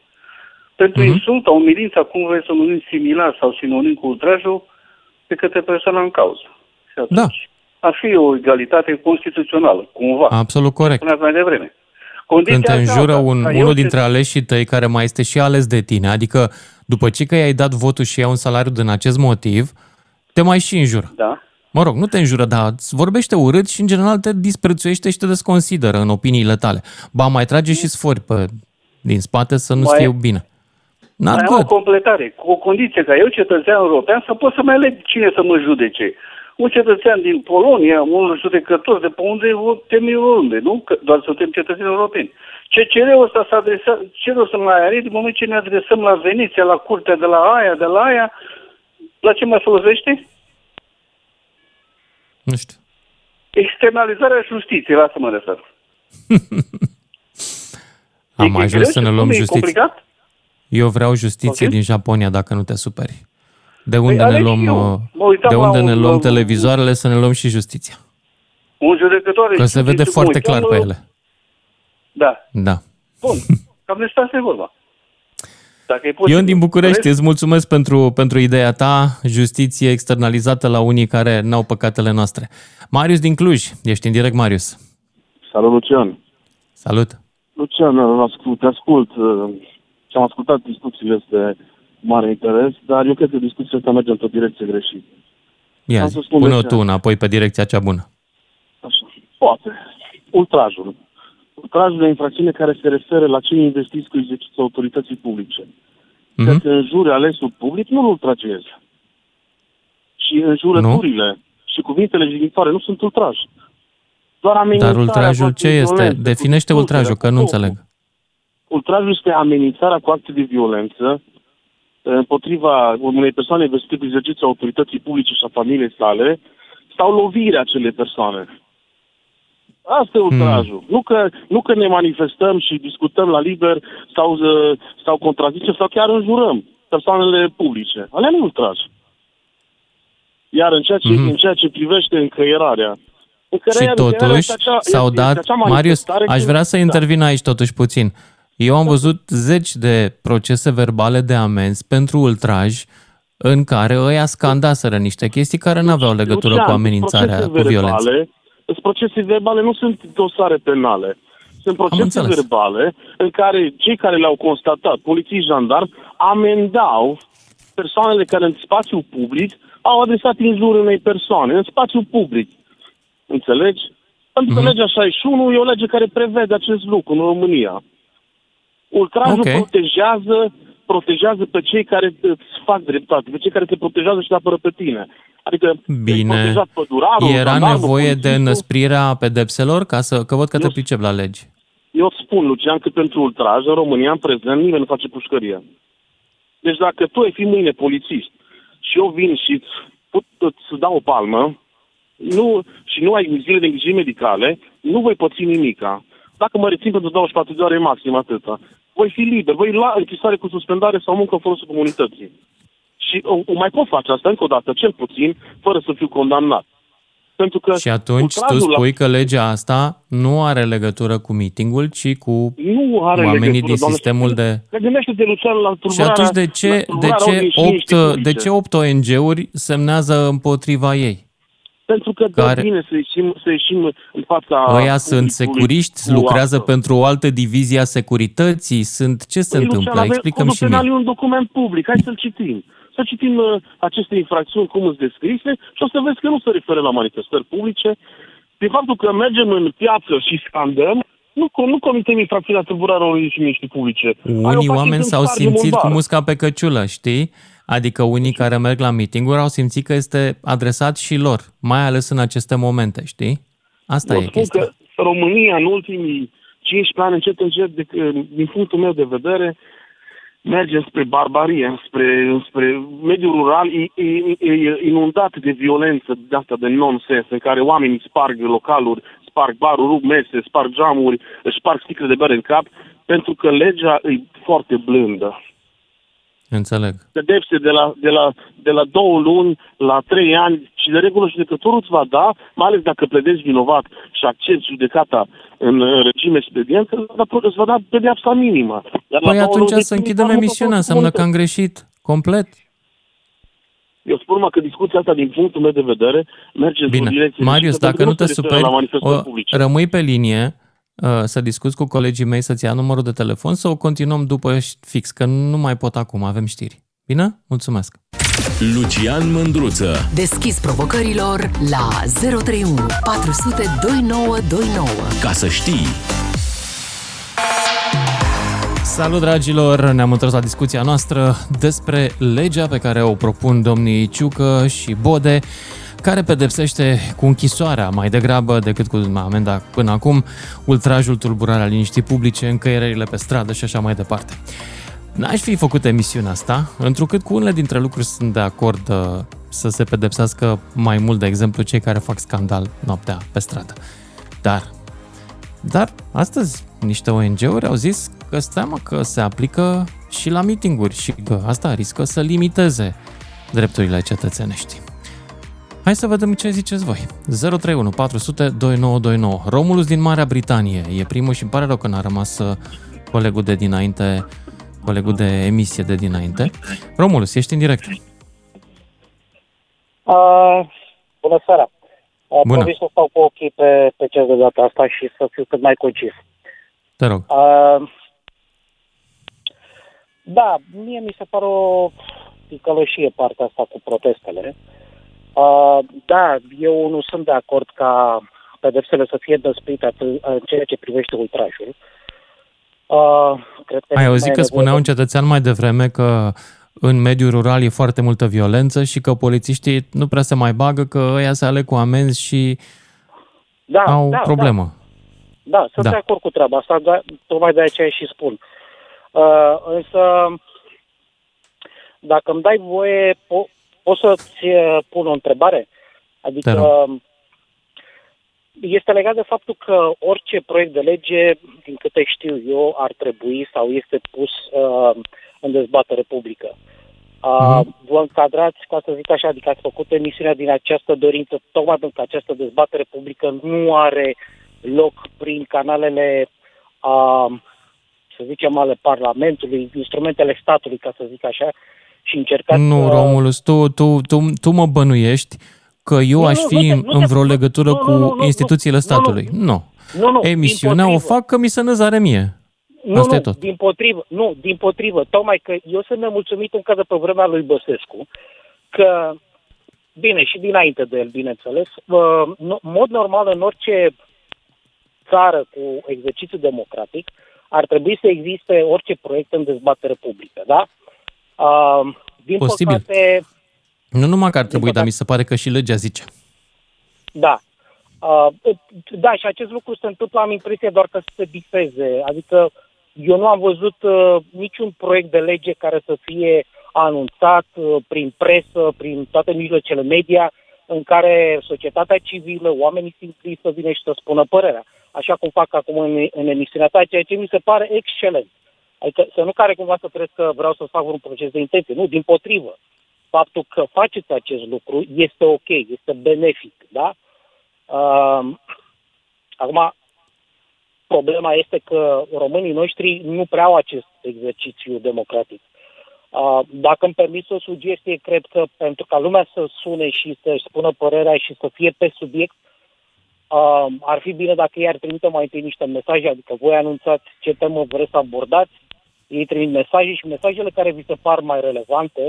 pentru Mhm. mm-hmm. insulta, umilința, cum vreți să numim similar sau sinonim cu ultrajul, de către persoana în cauză. Și atunci, Da. ar fi o egalitate constituțională, cumva. Absolut corect. Spuneați mai devreme. Condiția Când te asta, înjură un, ca eu unul să- dintre aleșii tăi care mai este și ales de tine, adică după ce că i-ai dat votul și ia un salariu din acest motiv, te mai și înjură. Da. Mă rog, nu te înjură, dar îți vorbește urât și în general te disprețuiește și te desconsideră în opiniile tale. Ba, mai trage și sfori pe, din spate să nu-ți Mai- fie bine. Not mai am o good. completare, cu o condiție ca eu, cetățean european, să pot să mai aleg cine să mă judece. Un cetățean din Polonia, un judecător de pe unde, o temi oriunde, nu? Că doar suntem cetățeni europeni. CCR-ul ăsta s-a adresat, ce rost să mai are din moment ce ne adresăm la Veneția, la curtea de la aia, de la aia, la ce mai folosește? Nu știu. Externalizarea justiției, la asta mă refer. Am E ajuns greu să ne și luăm cum e justiție. complicat? Eu vreau justiție Ok. din Japonia, dacă nu te superi. De unde ne aleg și luăm, eu. uh, Mă uitam de la unde un- ne la luăm un- televizoarele, să ne luăm și justiția. Un judecător... Că se vede știți cum foarte îi clar pe cheamă? ele. Da. Da. Bun. Cam despre asta e vorba. Dacă e Ion din București, îți mulțumesc pentru, pentru ideea ta, justiție externalizată la unii care n-au păcatele noastre. Marius din Cluj, ești în direct, Marius. Salut, Lucian. Salut. Lucian, ascult, te ascult uh, și am ascultat discuțiile astea cu mare interes, dar eu cred că discuția asta merge într-o direcție greșită. Ia Am zi, să spun de pune-o ce. tu înapoi pe direcția cea bună. Așa. Poate. Ultrajul. Ultrajul e o infracțiune care se referă la cei investiți cu exercițiul autorității publice. Mhm. Dacă înjuri alesul public, nu-l ultragezi. Și înjurăturile și cuvintele jignitoare nu sunt ultraj. Doar Dar amenințarea ultrajul cu ce acte de este? violență, cu Definește distrugerea, ultrajul, că cu nu totul. înțeleg. Ultrajul este amenințarea cu acte de violență eh, împotriva unei persoane vestite cu exercițiul autorității publice și a familiei sale sau lovirea acelei persoane. Asta e ultrajul. Hmm. Nu, că, nu că ne manifestăm și discutăm la liber sau, eh, sau contrazicem sau chiar înjurăm persoanele publice. Alea nu e ultraj. Iar în ceea ce, Mhm. în ceea ce privește încăierarea, Și încăierarea totuși este acea- s-au este dat... acea Marius, manifestare aș când- vrea să da. intervin aici totuși puțin. Eu am văzut zeci de procese verbale de amenzi pentru ultraj în care ăia scandaseră niște chestii care nu aveau legătură Lucian, cu amenințarea, procese cu violență. verbale, Sunt procese verbale, nu sunt dosare penale. Sunt procese înțeles. verbale în care cei care le-au constatat, polițiști jandarmi, amendau persoanele care în spațiu public au adresat injuri unei persoane, în spațiu public. Înțelegi? Pentru că Mhm. legea 61 e o lege care prevede acest lucru în România. Ultrajul Ok. protejează, protejează pe cei care îți fac dreptate, pe cei care te protejează și te apără pe tine. Adică ai Bine. protejat pădurarul, Era jandarmul, nevoie de polițistul. înăsprirea pedepselor? Ca să, că văd că te Eu- pricep la legi. Eu îți spun, Lucian, că pentru ultraj, în România, în prezent, nimeni nu face pușcărie. Deci dacă tu ai fi mâine polițist și eu vin și îți, put, îți dau o palmă nu, și nu ai zile de îngrijiri medicale, nu voi păți nimica. Dacă mă rețin pentru 24 de ore maxim atâta, voi fi liber, voi lua închisoare cu suspendare sau muncă în folosul comunității. Și o, o mai pot face asta încă o dată, cel puțin, fără să fiu condamnat. Pentru că Și atunci tu ultrajul la- spui că legea asta nu are legătură cu meetingul, ci cu nu are oamenii legătură, din doamne, sistemul de... Dar gândește-te, Lucian, la Și tulburarea... atunci de ce, la de tulburarea ce, ordinii și 8, liniștii de publice. ce 8 ONG-uri semnează împotriva ei? Pentru că care- care... bine să ieșim, să ieșim în fața... Ăia sunt publicului securiști, cu lucrează asta. pentru o altă divizie a securității, sunt... Ce se Păi, întâmplă? Lucian, avem- Explicăm codul și penal mie. e un document public, hai să-l citim. Să citim uh, aceste infracțiuni cum sunt descrise și o să vezi că nu se referă la manifestări publice. Prin faptul că mergem în piață și scandăm, nu, co- nu comitem infracțiunea tulburarea ordinii și liniștii publice. Ai o Unii pachetă oameni în s-au spargem simțit un cu bar. musca pe căciulă, știi? Adică unii care merg la meeting-uri au simțit că este adresat și lor, mai ales în aceste momente, știi? Asta Eu e spun chestia. că România în ultimii 15 ani, încet, încet, de, din punctul meu de vedere, merge spre barbarie, spre, spre mediul rural e, e, e inundat de violență de asta de nonsens, în care oamenii sparg localuri, sparg baruri, rup mese, sparg geamuri, își sparg sticle de bere în cap, pentru că legea e foarte blândă. Înțeleg. Pedepse de la, de, la, de la două luni la trei ani și de regulă judecătorul îți va da, mai ales dacă pledezi vinovat și accepti judecata în uh, regim expedient, îți va da- îți va da pedeapsa minimă. Iar la Păi două atunci luni de să timp, închidem va muta emisiunea, tot înseamnă că am comunitatea. greșit complet. Eu spun numai că discuția asta, din punctul meu de vedere, merge într-o Bine. direcție Marius, greșită, dacă pentru nu că te se referă superi, la manifestări o, publice. rămâi pe linie uh, să discuți cu colegii mei să-ți ia numărul de telefon sau o continuăm după fix, că nu mai pot acum, avem știri. Bine? Mulțumesc! Lucian Mândruță. Deschis provocărilor la 031 400 2929. Ca să știi. Salut, dragilor! Ne-am întors la discuția noastră despre legea pe care o propun domnii Ciucă și Bode, care pedepsește cu închisoarea mai degrabă decât cu amenda până acum, ultrajul, tulburarea liniștii publice, încăierările pe stradă și așa mai departe. N-aș fi făcut emisiunea asta, întrucât cu unele dintre lucruri sunt de acord uh, să se pedepsească mai mult, de exemplu, cei care fac scandal noaptea pe stradă. Dar, dar astăzi niște ONG-uri au zis că stai mă, că se aplică și la mitinguri și că asta riscă să limiteze drepturile cetățenești. Hai să vedem ce ziceți voi. 031 400 2929. Romulus din Marea Britanie e primul și îmi pare rău că n-a rămas uh, colegul de dinainte, colegul de emisie de dinainte. Romulus, ești în direct. Uh, bună seara! Uh, Bună. Promit să stau cu ochii pe, pe ce de data asta și să fiu cât mai concis. Te rog. Uh, da, mie mi se pare o ticălășie partea asta cu protestele. Uh, da, eu nu sunt de acord ca pedepsele să fie dăspite atât în ceea ce privește ultrajul. Uh, cred că Ai nu auzit mai că e spunea nevoie un cetățean mai devreme că în mediul rural e foarte multă violență și că polițiștii nu prea se mai bagă, că ăia se aleg cu amenzi și da, au da, problemă. Da, da sunt Da. de acord cu treaba asta, dar tocmai de aceea și spun. Uh, însă, dacă îmi dai voie, po- pot să-ți uh, pun o întrebare? Te Adică, este legat de faptul că orice proiect de lege, din câte știu eu, ar trebui sau este pus uh, în dezbatere publică. Uh, vă încadrați, ca să zic așa, adică ați făcut emisiunea din această dorință, tocmai pentru că această dezbatere publică nu are loc prin canalele, uh, să zicem, ale Parlamentului, instrumentele statului, ca să zic așa, și încercați Nu, să- Romulus, tu, tu, tu, tu mă bănuiești că eu Nu, aș nu, fi nu te- în, nu în te- vreo legătură nu, cu nu, nu, nu, instituțiile nu, nu. statului. Nu. Nu, nu, Emisiunea o dimpotrivă. fac că mi se năzare mie. Nu, Asta nu, e tot. din potrivă, nu, din potrivă, tocmai că eu sunt nemulțumit încă de pe vremea lui Băsescu, că, bine, și dinainte de el, bineînțeles, uh, în mod normal în orice țară cu exercițiu democratic ar trebui să existe orice proiect în dezbatere publică, da? Uh, din Posibil. păcate, Nu numai că ar trebui, păcate- dar mi se pare că și legea zice. Da. Uh, da, și acest lucru se întâmplă, am impresia, doar că să se bifeze. Adică eu nu am văzut uh, niciun proiect de lege care să fie anunțat uh, prin presă, prin toate mijloacele media, în care societatea civilă, oamenii simpli să vină și să spună părerea. Așa cum fac acum în, în emisiunea ta, ceea ce mi se pare excelent. Adică să nu care cumva să crezi că vreau să fac un proces de intenție. Nu, din potrivă. Faptul că faceți acest lucru este ok, este benefic, da? Uh, acum, problema este că românii noștri nu prea au acest exercițiu democratic. Uh, dacă îmi permis o sugestie, cred că pentru ca lumea să sune și să-și spună părerea și să fie pe subiect, uh, ar fi bine dacă ei ar trimite mai întâi niște mesaje, adică voi anunțați ce temă vreți să abordați, ei trimit mesaje și mesajele care vi se par mai relevante,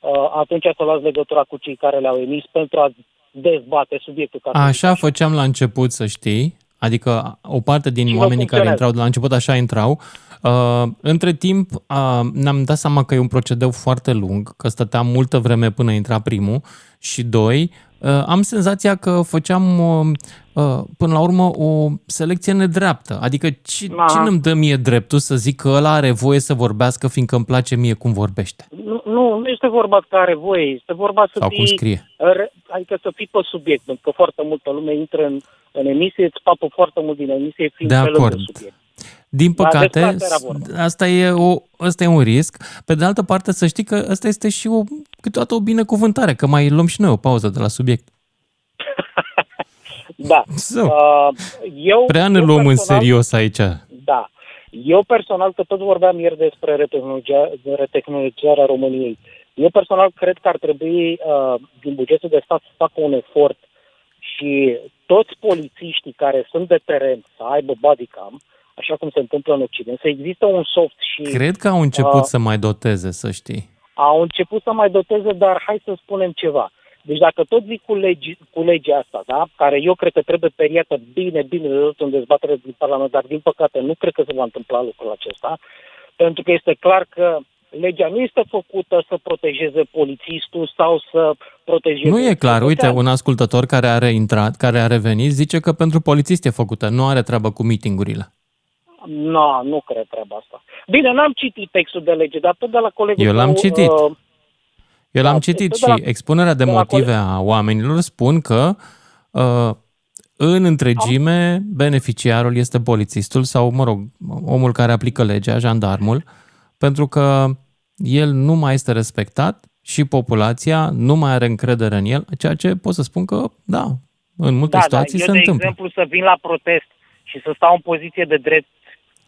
uh, atunci să luați legătura cu cei care le-au emis pentru a dezbate subiectul. Ca să zic Așa făceam la început, să știi. Adică o parte din Și vă oamenii care funcționează. intrau de la început așa intrau. Uh, între timp uh, ne-am dat seama că e un procedeu foarte lung, că stăteam multă vreme până intra primul și doi, uh, am senzația că făceam uh, uh, până la urmă o selecție nedreaptă. Adică ci, Aha. cine îmi dă mie dreptul să zic că ăla are voie să vorbească fiindcă îmi place mie cum vorbește? Nu, nu, nu este vorba că are voie, este vorba să Sau fii, cum scrie. re- adică să fii pe subiect, pentru că foarte multă lume intră în, în emisie, îți papă foarte mult din emisie fiind De pe lângă acord. subiect. Din Dar păcate, despre asta era vorba. asta e, o, asta e un risc. Pe de altă parte, să știi că asta este și o, câteodată o binecuvântare, că mai luăm și noi o pauză de la subiect. Da. So. Uh, eu, Prea ne eu luăm în personal- serios aici. Da. Eu personal, că tot vorbeam ieri despre retehnologia- retehnologizarea României, Eu personal cred că ar trebui uh, din bugetul de stat să facă un efort și toți polițiștii care sunt de teren să aibă bodycam, așa cum se întâmplă în Occident, să există un soft și... Cred că au început uh, să mai doteze, să știi. Au început să mai doteze, dar hai să spunem ceva. Deci dacă tot zic cu, legi, cu legea asta, da? care eu cred că trebuie periată bine, bine de tot în dezbatere din Parlament, dar din păcate nu cred că se va întâmpla lucrul acesta, pentru că este clar că legea nu este făcută să protejeze polițistul sau să protejeze... Nu e clar. Uite, un ascultător care are intrat, care a revenit, zice că pentru polițist e făcută, nu are treabă cu mitingurile. Nu, no, nu cred treaba asta. Bine, n-am citit textul de lege, dar tot de la colegul Eu l-am citit. Uh, Eu l-am da, citit și la, expunerea de, de motive a oamenilor spun că uh, în întregime beneficiarul este polițistul sau, mă rog, omul care aplică legea, jandarmul, pentru că el nu mai este respectat și populația nu mai are încredere în el, ceea ce pot să spun că, da, în multe da, situații da. Eu, se de întâmplă. exemplu, să vin la protest și să stau în poziție de drept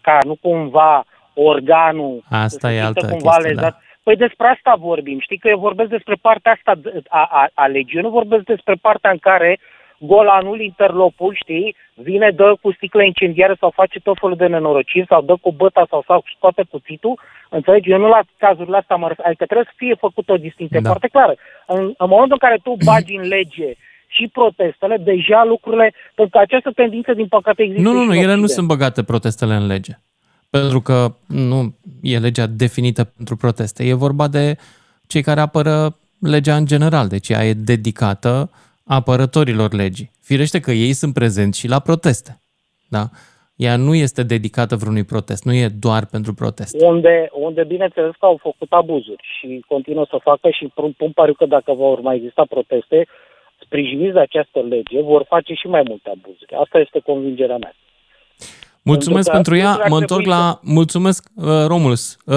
ca nu cumva organul Asta să e altă cumva chestie, lezat. da. Păi despre asta vorbim. Știi că eu vorbesc despre partea asta a, a, a legii. Eu nu vorbesc despre partea în care golanul, interlopul, știi, vine, dă cu sticlă incendiară sau face tot felul de nenorociri sau dă cu băta sau, sau scoate cuțitul. Înțelegi? Eu nu la cazurile astea mă refer. Adică trebuie să fie făcută o distinție da. foarte clară. În, în momentul în care tu bagi în lege și protestele, deja lucrurile, pentru că această tendință, din păcate, există Nu, nu, nu, și ele în nu Occident. sunt băgate protestele în lege. Pentru că nu e legea definită pentru proteste. E vorba de cei care apără legea în general. Deci ea e dedicată apărătorilor legii. Firește că ei sunt prezenți și la proteste. Da? Ea nu este dedicată vreunui protest, nu e doar pentru protest. Unde, unde bineînțeles că au făcut abuzuri și continuă să facă și pun, pun pariu că dacă vor mai exista proteste, sprijiniți de această lege, vor face și mai multe abuzuri. Asta este convingerea mea. Mulțumesc pentru, pentru ea. Mă întorc la... Mulțumesc, uh, Romulus. Uh,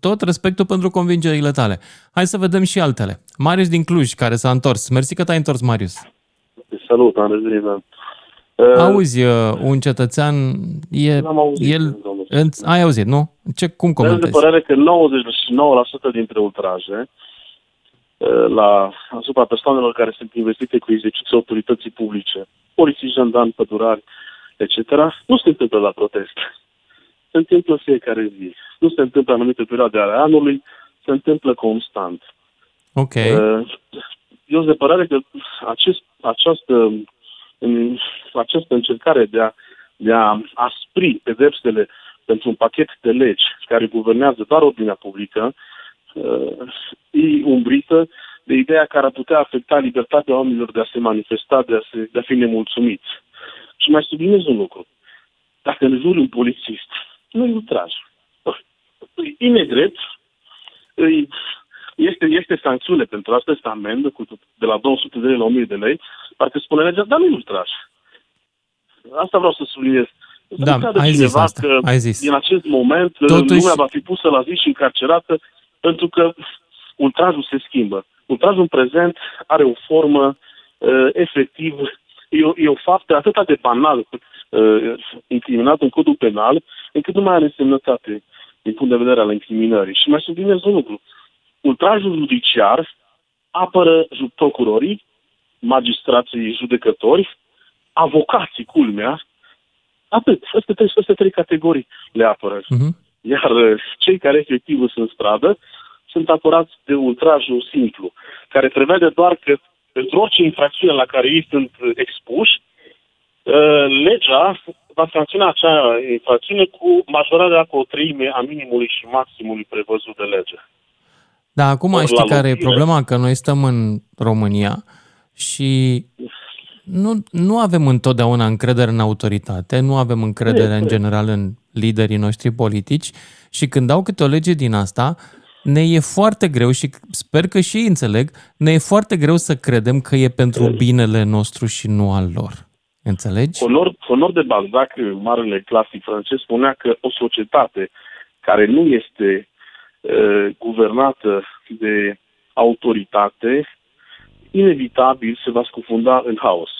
tot respectul pentru convingerile tale. Hai să vedem și altele. Marius din Cluj, care s-a întors. Mersi că te-ai întors, Marius. Salut, am revenit. da. Auzi, uh, un cetățean, e, auzit, el, în, ai auzit, nu? Ce, cum Sunt de comentezi? părere că 99% dintre ultraje uh, la, asupra persoanelor care sunt investite cu execuția autorității publice, polițiști, jandarmi, pădurari, etc., nu se întâmplă la protest. Se întâmplă fiecare zi. Nu se întâmplă în anumite perioade ale anului, se întâmplă constant. Ok. Uh, Eu sunt de părere că acest, această, în- această încercare de a, de a aspri pedepsele pentru un pachet de legi care guvernează doar ordinea publică uh, e umbrită de ideea care ar putea afecta libertatea oamenilor de a se manifesta, de a, se, de a fi nemulțumiți. Și mai subliniez un lucru. Dacă înjuri un polițist, nu e ultraj. E nedrept, îi, este, este sancțiune pentru asta, este amendă cu, de la 200 de lei la 1000 de lei, parcă spune legea, dar nu e ultraj. Asta vreau să subliniez. Să Da, nu creadă ai zis cineva asta, că ai zis. din acest moment Totuși- lumea va fi pusă la zi și încarcerată pentru că ultrajul se schimbă. Ultrajul în prezent are o formă uh, efectiv, e o, e o faptă atât de banală uh, incriminată în codul penal, încât nu mai are însemnătate din punct de vedere al incriminării. Și mai subliniez un lucru. Ultrajul judiciar apără ju- procurorii, magistrații judecători, avocații, culmea, atât. Aceste trei, aceste trei categorii le apără. Mhm. Iar uh, cei care efectiv sunt în stradă sunt apărați de ultrajul simplu, care prevede doar că pentru orice infracțiune la care ei sunt uh, expuși, uh, legea va sancționa acea infracțiune cu majorarea cu o treime a minimului și maximului prevăzut de lege. Da, acum Ori știi la care e locire. problema? Că noi stăm în România și nu, nu avem întotdeauna încredere în autoritate, nu avem încredere în general în liderii noștri politici și când dau câte o lege din asta, ne e foarte greu și sper că și ei înțeleg, ne e foarte greu să credem că e pentru binele nostru și nu al lor. Înțelegi? Honor, honor de Balzac, marele clasic francez, spunea că o societate care nu este uh, guvernată de autoritate, inevitabil se va scufunda în haos.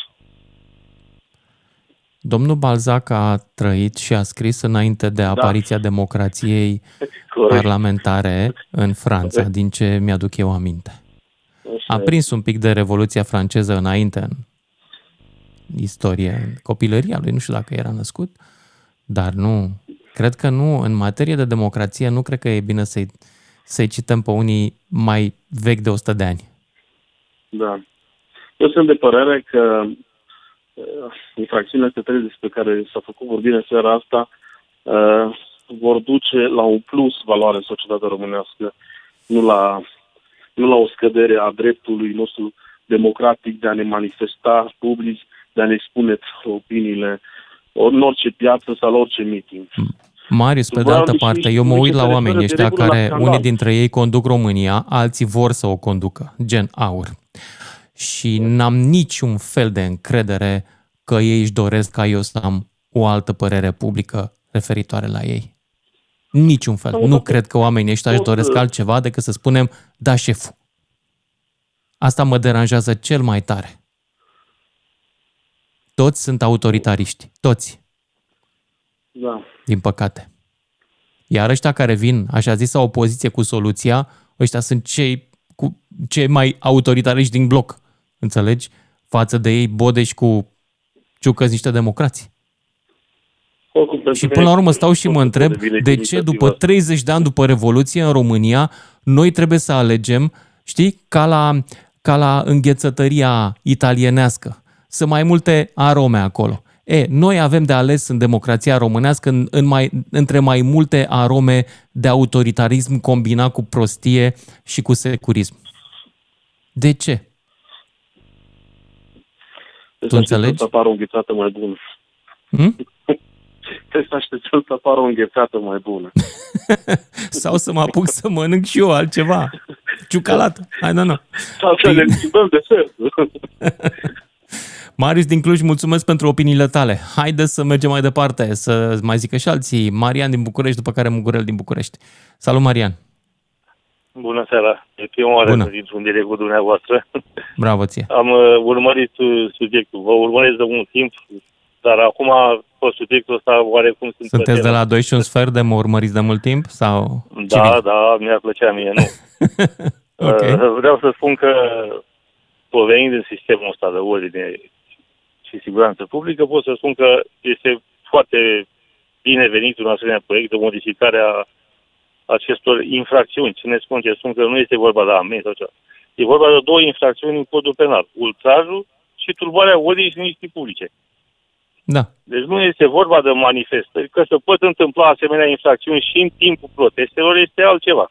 Domnul Balzac a trăit și a scris înainte de apariția democrației Corect. parlamentare în Franța, din ce mi-aduc eu aminte. A prins un pic de Revoluția franceză înainte în istorie, în copilăria lui, nu știu dacă era născut, dar nu, cred că nu, în materie de democrație, nu cred că e bine să-i, să-i cităm pe unii mai vechi de 100 de ani. Da. Eu sunt de părere că uh, infracțiunile astea trei despre care s-a făcut vorbire în seara asta uh, vor duce la un plus valoare în societatea românească, nu la, nu la o scădere a dreptului nostru democratic de a ne manifesta public, de a ne spune opiniile în orice piață sau la orice meeting. Marius, pe de Vreau altă și- parte, și eu mă nici uit la se oamenii referă de ăștia regulă la care, scandal. unii dintre ei conduc România, alții vor să o conducă, gen aur. Și n-am niciun fel de încredere că ei își doresc ca eu să am o altă părere publică referitoare la ei. Niciun fel. Nu cred că oamenii ăștia își doresc altceva decât să spunem, da, șeful. Asta mă deranjează cel mai tare. Toți sunt autoritariști. Toți, Da. din păcate. Iar ăștia care vin, așa zisă, opoziție cu soluția, ăștia sunt cei, cu, cei mai autoritariști din bloc. Înțelegi? Față de ei, Bodeș cu ciucă niște democrații. Oricum, pentru Și mine până la urmă stau și mă întreb devine de ce inițiativa după 30 de ani după Revoluție în România noi trebuie să alegem, știi, ca la, ca la înghețătăria italienească, să mai multe arome acolo. E, noi avem de ales în democrația românească în, în mai, între mai multe arome de autoritarism combinat cu prostie și cu securism. De ce? Trebuie să înțelegi? Să apară o înghețată mai bună. Hm? Trebuie să așteptăm să apară o înghețată mai bună. Sau să mă apuc să mănânc și eu altceva. Ciucalată. Hai, da, nu. Sau să ne schimbăm de fel. Marius din Cluj, mulțumesc pentru opiniile tale. Haideți să mergem mai departe, să mai zică și alții. Marian din București, după care Mugurel din București. Salut, Marian. Bună seara. E prima oară Bună. să intru în direct cu dumneavoastră. Bravo ție. Am uh, urmărit uh, subiectul. Vă urmăresc de mult timp, dar acum, pe subiectul ăsta, oarecum sunt Sunteți de plăcere. la 2 și un sfert de mă urmăriți de mult timp? Sau Da, civil? da, mi-ar plăcea mie, nu. Ok. Uh, Vreau să spun că provenind din sistemul ăsta de ordine și siguranță publică, pot să spun că este foarte binevenit un asemenea proiect de modificare a acestor infracțiuni. Țineți cont ce spun că nu este vorba de amenzi sau ceva. E vorba de două infracțiuni în codul penal. Ultrajul și turbarea ordinii și liniștii publice. Da. Deci nu este vorba de manifestări, că se pot întâmpla asemenea infracțiuni și în timpul protestelor este altceva.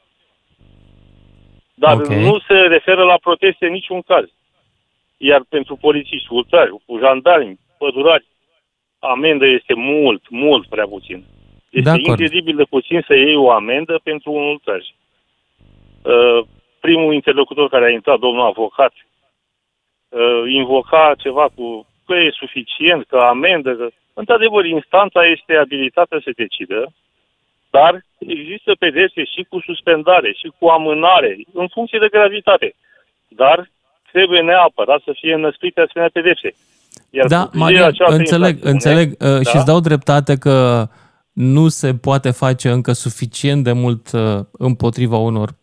Dar Ok. nu se referă la proteste în niciun caz. Iar pentru polițiști, ultrari, cu jandarmi, pădurari, amendă este mult, mult prea puțin. Este De acord. incredibil de puțin să iei o amendă pentru un ultraj. Uh, primul interlocutor care a intrat, domnul avocat, uh, invoca ceva cu că e suficient, că amendă, că... Într-adevăr, instanța este abilitată să decidă, dar există pedepse și cu suspendare, și cu amânare, în funcție de gravitate. Dar trebuie neapărat să fie năsprite asemenea pedepse. Iar Da, cu Marian, această înțeleg, infracțiune- înțeleg uh, Da? și îți dau dreptate că nu se poate face încă suficient de mult uh, împotriva unor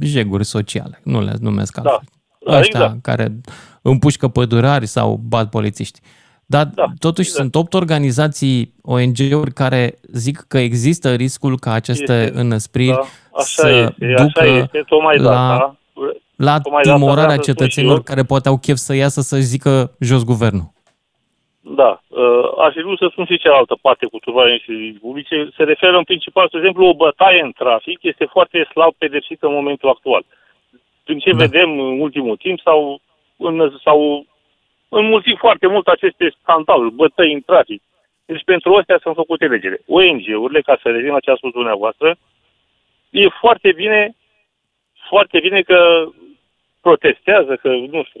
jeguri sociale. Nu le numesc altfel. Da, Ăștia exact. care împușcă pădurari sau bat polițiști. Dar da, totuși exact. sunt opt organizații, ONG-uri care zic că există riscul ca aceste Este. înăspriri Da, așa să este, ducă așa este, tocmai da, la, da. la Tocmai de asta timorarea vreau să spun și cetățenilor eu. care poate au chef să iasă să zică jos guvernul. Da, uh, aș fi vrut să spun și cealaltă parte cu turbarea și publice. Se referă în principal, de exemplu, o bătaie în trafic este foarte slab pedepsită în momentul actual. Din ce da. vedem în ultimul timp sau în, sau înmulțit foarte mult aceste scandaluri, bătăi în trafic. Deci pentru astea sunt făcute legile. ONG-urile, ca să revin la ce a spus dumneavoastră, e foarte bine, foarte bine că protestează, că, nu știu,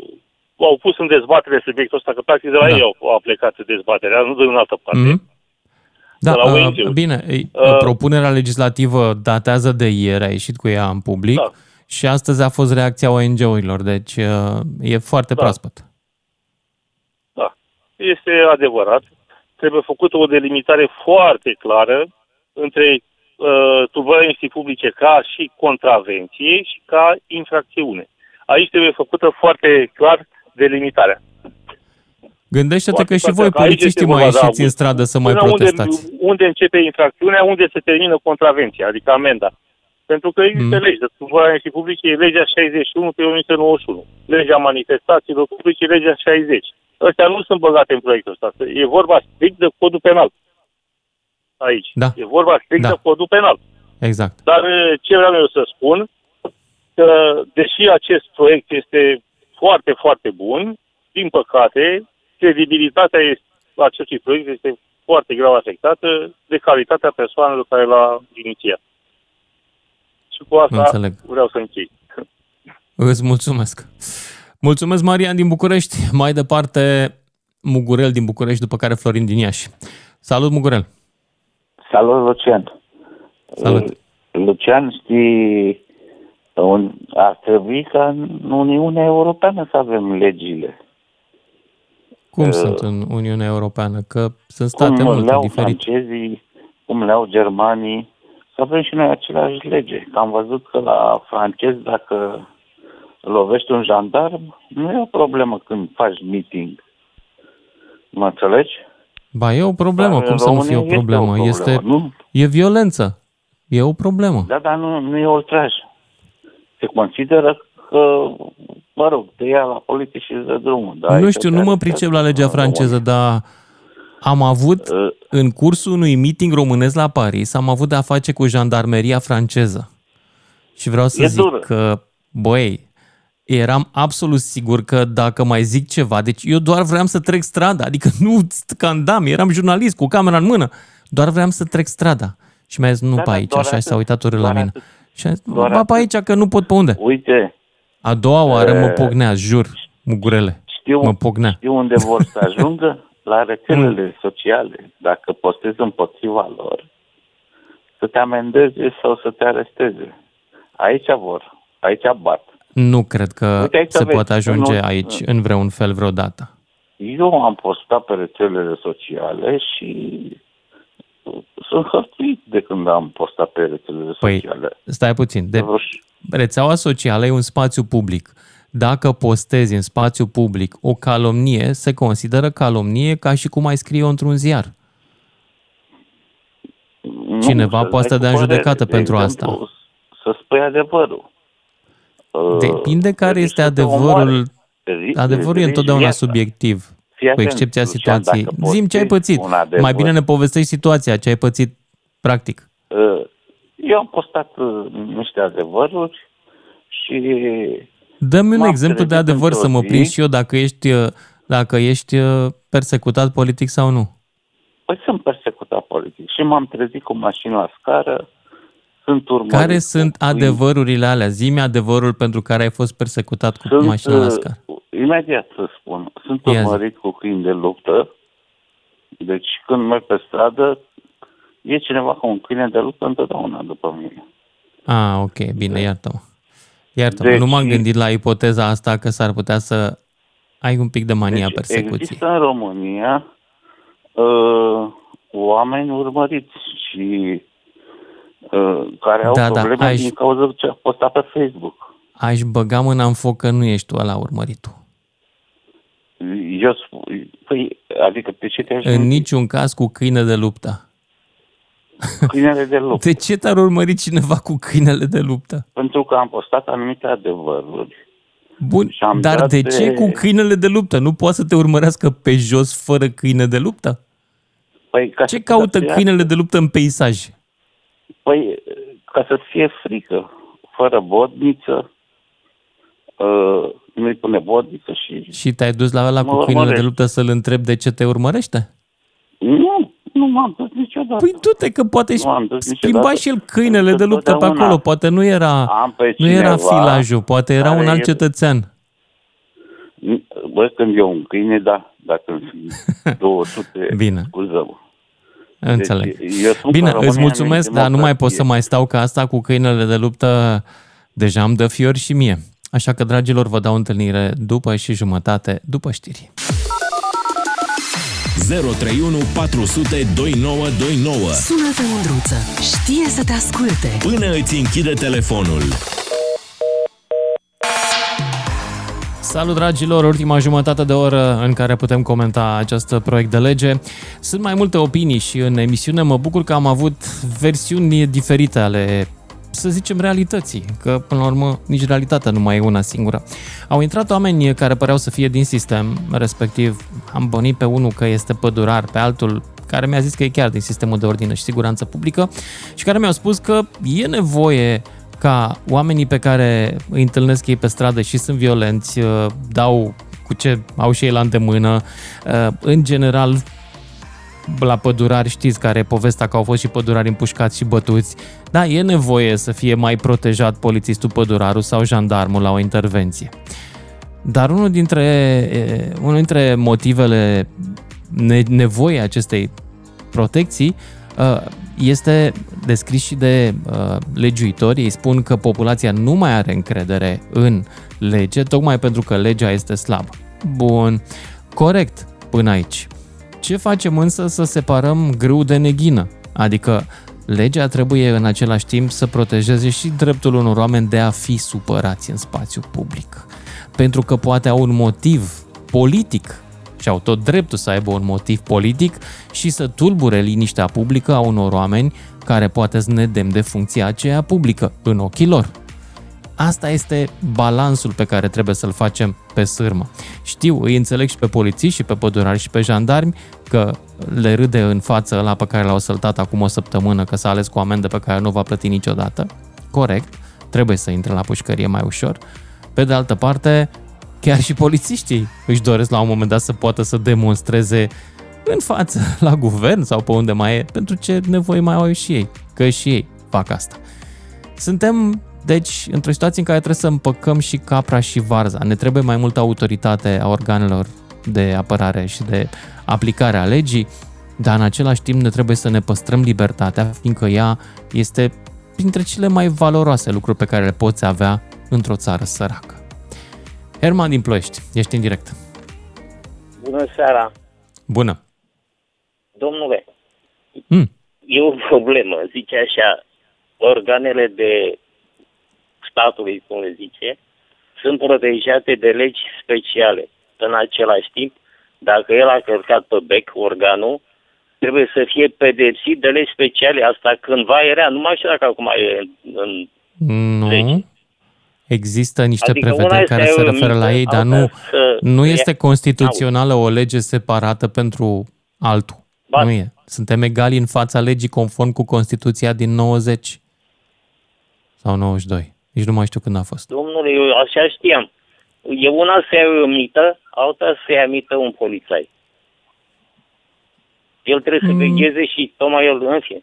au pus în dezbatere subiectul ăsta, că practic de la Da. ei au, au plecat dezbaterea, nu din altă parte. Mhm. Da, De la uh, ONG-uri. bine, uh, Uh, propunerea legislativă datează de ieri, a ieșit cu ea în public Da. și astăzi a fost reacția ONG-urilor, deci uh, e foarte Da. proaspăt. Da, este adevărat. trebuie făcută o delimitare foarte clară între uh, turbulenții publice ca și contravenție și ca infracțiune. Aici trebuie făcută foarte clar delimitarea. Gândește-te că și Foarte voi, clar, că aici polițiștii, este mai vorba, da, ieșiți în stradă să mai Până protestați. Unde, unde începe infracțiunea, unde se termină contravenția, adică amenda. Pentru că există Mm. legi de turbulenții publice, e legea 61 pe 1991, legea manifestațiilor publice, legea 60. Ăstea nu sunt băgate în proiectul ăsta. E vorba strict de codul penal. Aici. Da. E vorba strict Da. de codul penal. Exact. Dar e, ce vreau eu să spun, că deși acest proiect este foarte, foarte bun, din păcate, credibilitatea este, acestui proiect este foarte grav afectată de calitatea persoanelor care l-a inițiat. Și cu asta Înțeleg. vreau să închei. Îți mulțumesc. Mulțumesc, Marian din București. Mai departe, Mugurel din București, după care Florin din Iași. Salut, Mugurel! Salut, Lucian. Salut. Lucian, știi, un, ar trebui ca în Uniunea Europeană să avem legile. Cum Uh, sunt în Uniunea Europeană? Că sunt state cum multe le-au diferite. francezii, cum le-au germanii, să avem și noi același lege. Că am văzut că la francezi, dacă lovești un jandarm, nu e o problemă când faci meeting. Mă înțelegi? Ba, e o problemă. Dar Cum în să nu România fie o este o problemă? problemă, Este, nu? e violență. E o problemă. Da, dar nu, nu e ultraj. Se consideră că, mă rog, te ia la poliție și îți dă drumul. Da, nu aici știu, te nu mă arestează. pricep la legea franceză, dar am avut, Uh. în cursul unui meeting românesc la Paris, am avut de-a face cu jandarmeria franceză. Și vreau să E zic dură. că, băi, eram absolut sigur că dacă mai zic ceva, deci eu doar vreau să trec strada, adică nu scandam, eram jurnalist cu camera în mână, doar vreau să trec strada. Și mi-a zis, nu Da, pe da, aici, doar așa, și s-a atât, uitat urât la doar mine. atât. Și a zis, Doar ba pe aici, că nu pot pe unde. Uite, A doua oară mă Eh, pocnea, jur, mugurele. știu, Mă pocnea. știu unde vor să ajungă? La rețelele sociale. Dacă postezi împotriva lor, să te amendeze sau să te aresteze. Aici vor. Aici bat. Nu cred că Uite, aici se vezi, poate ajunge nu- aici în vreun fel vreodată. Eu am postat pe rețelele sociale și sunt hărțuit de când am postat pe rețelele Păi, sociale. stai puțin. De, Vreo rețeaua socială e un spațiu public. Dacă postezi în spațiu public o calomnie, se consideră calomnie ca și cum ai scrie-o într-un ziar. Nu, Cineva să poate dai să dea cu în părere. judecată De pentru exemplu, asta. Să spui adevărul. Uh, Depinde care deci este să te adevărul. omoare. Zi- Adevărul e zi întotdeauna viața. subiectiv, Fii cu atent, excepția Lucian, situației. dacă Zim ce ai postezi pățit. un adevăr- Mai bine ne povestești situația, ce ai pățit practic. Uh, Eu am postat uh, niște adevăruri și Dă-mi un M-am exemplu de trezit adevăr să într-o mă zi. prind și eu dacă ești, uh, dacă ești uh, persecutat politic sau nu. Păi sunt persecutat politic și m-am trezit cu mașina la scară, sunt urmărit. Care sunt adevărurile alea? Zi-mi adevărul pentru care ai fost persecutat cu Sunt, mașina la uh, scară. Imediat să spun. Sunt Ia zi. urmărit cu câini de luptă. Deci când merg pe stradă, e cineva cu un câine de luptă întotdeauna după mine. Ah, ok, bine, iartă-mă. Iartă-mă, Deci- nu m-am gândit la ipoteza asta că s-ar putea să ai un pic de mania Deci persecuției. există în România uh, oameni urmăriți și uh, care au Da, da, probleme aș- din cauza ce a postat pe Facebook. Aș băga mâna în foc că nu ești tu ăla urmărit tu. Eu spun, păi, adică pe ce te-aș În niciun caz cu câine de luptă. câinele de luptă? De ce te-ar urmări cineva cu câinele de luptă? Pentru că am postat anumite adevăruri. Bun, Și am dar dat de de- ce cu câinele de luptă? Nu poate să te urmărească pe jos fără câine de luptă? Păi, ca Ce să caută fie- câinele de luptă în peisaj? Păi, ca să fie frică, fără bodniță, uh, nu-i pune bodniță și... Și te-ai dus la ăla Mă cu câinele de urmărește. luptă să-l întrebi de ce te urmărește? Nu, nu m-am dus niciodată. Păi du-te că poate Nu am dus schimba niciodată. și el câinele de luptă pe Întotdeauna acolo. Poate nu era, Am pe nu era cineva filajul, poate era un care alt e- cetățean. Bă, când e un câine, da. Dacă sunt 200, Bine. scuză-mă. Înțeleg. Deci, eu spun că Bine, România îți mulțumesc, nu e dar nu mai pot democrație. să mai stau ca asta cu câinele de luptă. Deja îmi dă fiori și mie. Așa că, dragilor, vă dau întâlnire după și jumătate, după știri. 031 400 2929. Sună-te, Mândruță. Știe să te asculte. Până îți închide telefonul. Salut dragilor, ultima jumătate de oră în care putem comenta acest proiect de lege. Sunt mai multe opinii și în emisiune mă bucur că am avut versiuni diferite ale să zicem, realității, că până la urmă nici realitatea nu mai e una singură. Au intrat oameni care păreau să fie din sistem, respectiv am bănit pe unul că este pădurar, pe altul care mi-a zis că e chiar din sistemul de ordine și siguranță publică și care mi-au spus că e nevoie ca oamenii pe care îi întâlnesc ei pe stradă și sunt violenți, uh, dau cu ce au și ei la îndemână, uh, în general la pădurari știți care e povestea că au fost și pădurari împușcați și bătuți. Da, e nevoie să fie mai protejat polițistul pădurarul sau jandarmul la o intervenție. Dar unul dintre, unul dintre motivele nevoii acestei protecții este descris și de legiuitori. Ei spun că populația nu mai are încredere în lege, tocmai pentru că legea este slabă. Bun, corect până aici. Ce facem însă să separăm grâu de neghină? Adică legea trebuie în același timp să protejeze și dreptul unor oameni de a fi supărați în spațiu public. Pentru că poate au un motiv politic și au tot dreptul să aibă un motiv politic și să tulbure liniștea publică a unor oameni care poate să ne de funcția aceea publică în ochii lor. Asta este balansul pe care trebuie să-l facem pe sârmă. Știu, îi înțeleg și pe polițiști și pe pădurari și pe jandarmi că le râde în față la pe care l-au săltat acum o săptămână că s-a ales cu o amendă pe care nu va plăti niciodată. Corect, trebuie să intre la pușcărie mai ușor. Pe de altă parte, chiar și polițiștii își doresc la un moment dat să poată să demonstreze în față la guvern sau pe unde mai e, pentru ce nevoie mai au și ei, că și ei fac asta. Suntem deci, într-o situație în care trebuie să împăcăm și capra și varza. Ne trebuie mai multă autoritate a organelor de apărare și de aplicare a legii, dar în același timp ne trebuie să ne păstrăm libertatea, fiindcă ea este printre cele mai valoroase lucruri pe care le poți avea într-o țară săracă. Herman din Ploiești, ești în direct. Bună seara! Bună! Domnule, mm. e o problemă, zice așa, organele de statului, cum le zice, sunt protejate de legi speciale. În același timp, dacă el a călcat pe bec organul, trebuie să fie pedepsit de legi speciale. Asta cândva era, nu mai știu dacă acum e în, nu. legi. Există niște Adică prevederi una care este se o referă la mică, ei, dar alta nu, să- nu ia- este constituțională o lege separată pentru altul. Ba- Nu e. Suntem egali în fața legii conform cu Constituția din 90 sau 92. Nici nu mai știu când a fost. Domnule, eu așa știam. E una să ia o mită, alta să ia mită un polițai. El trebuie să vegheze și tocmai el în fie.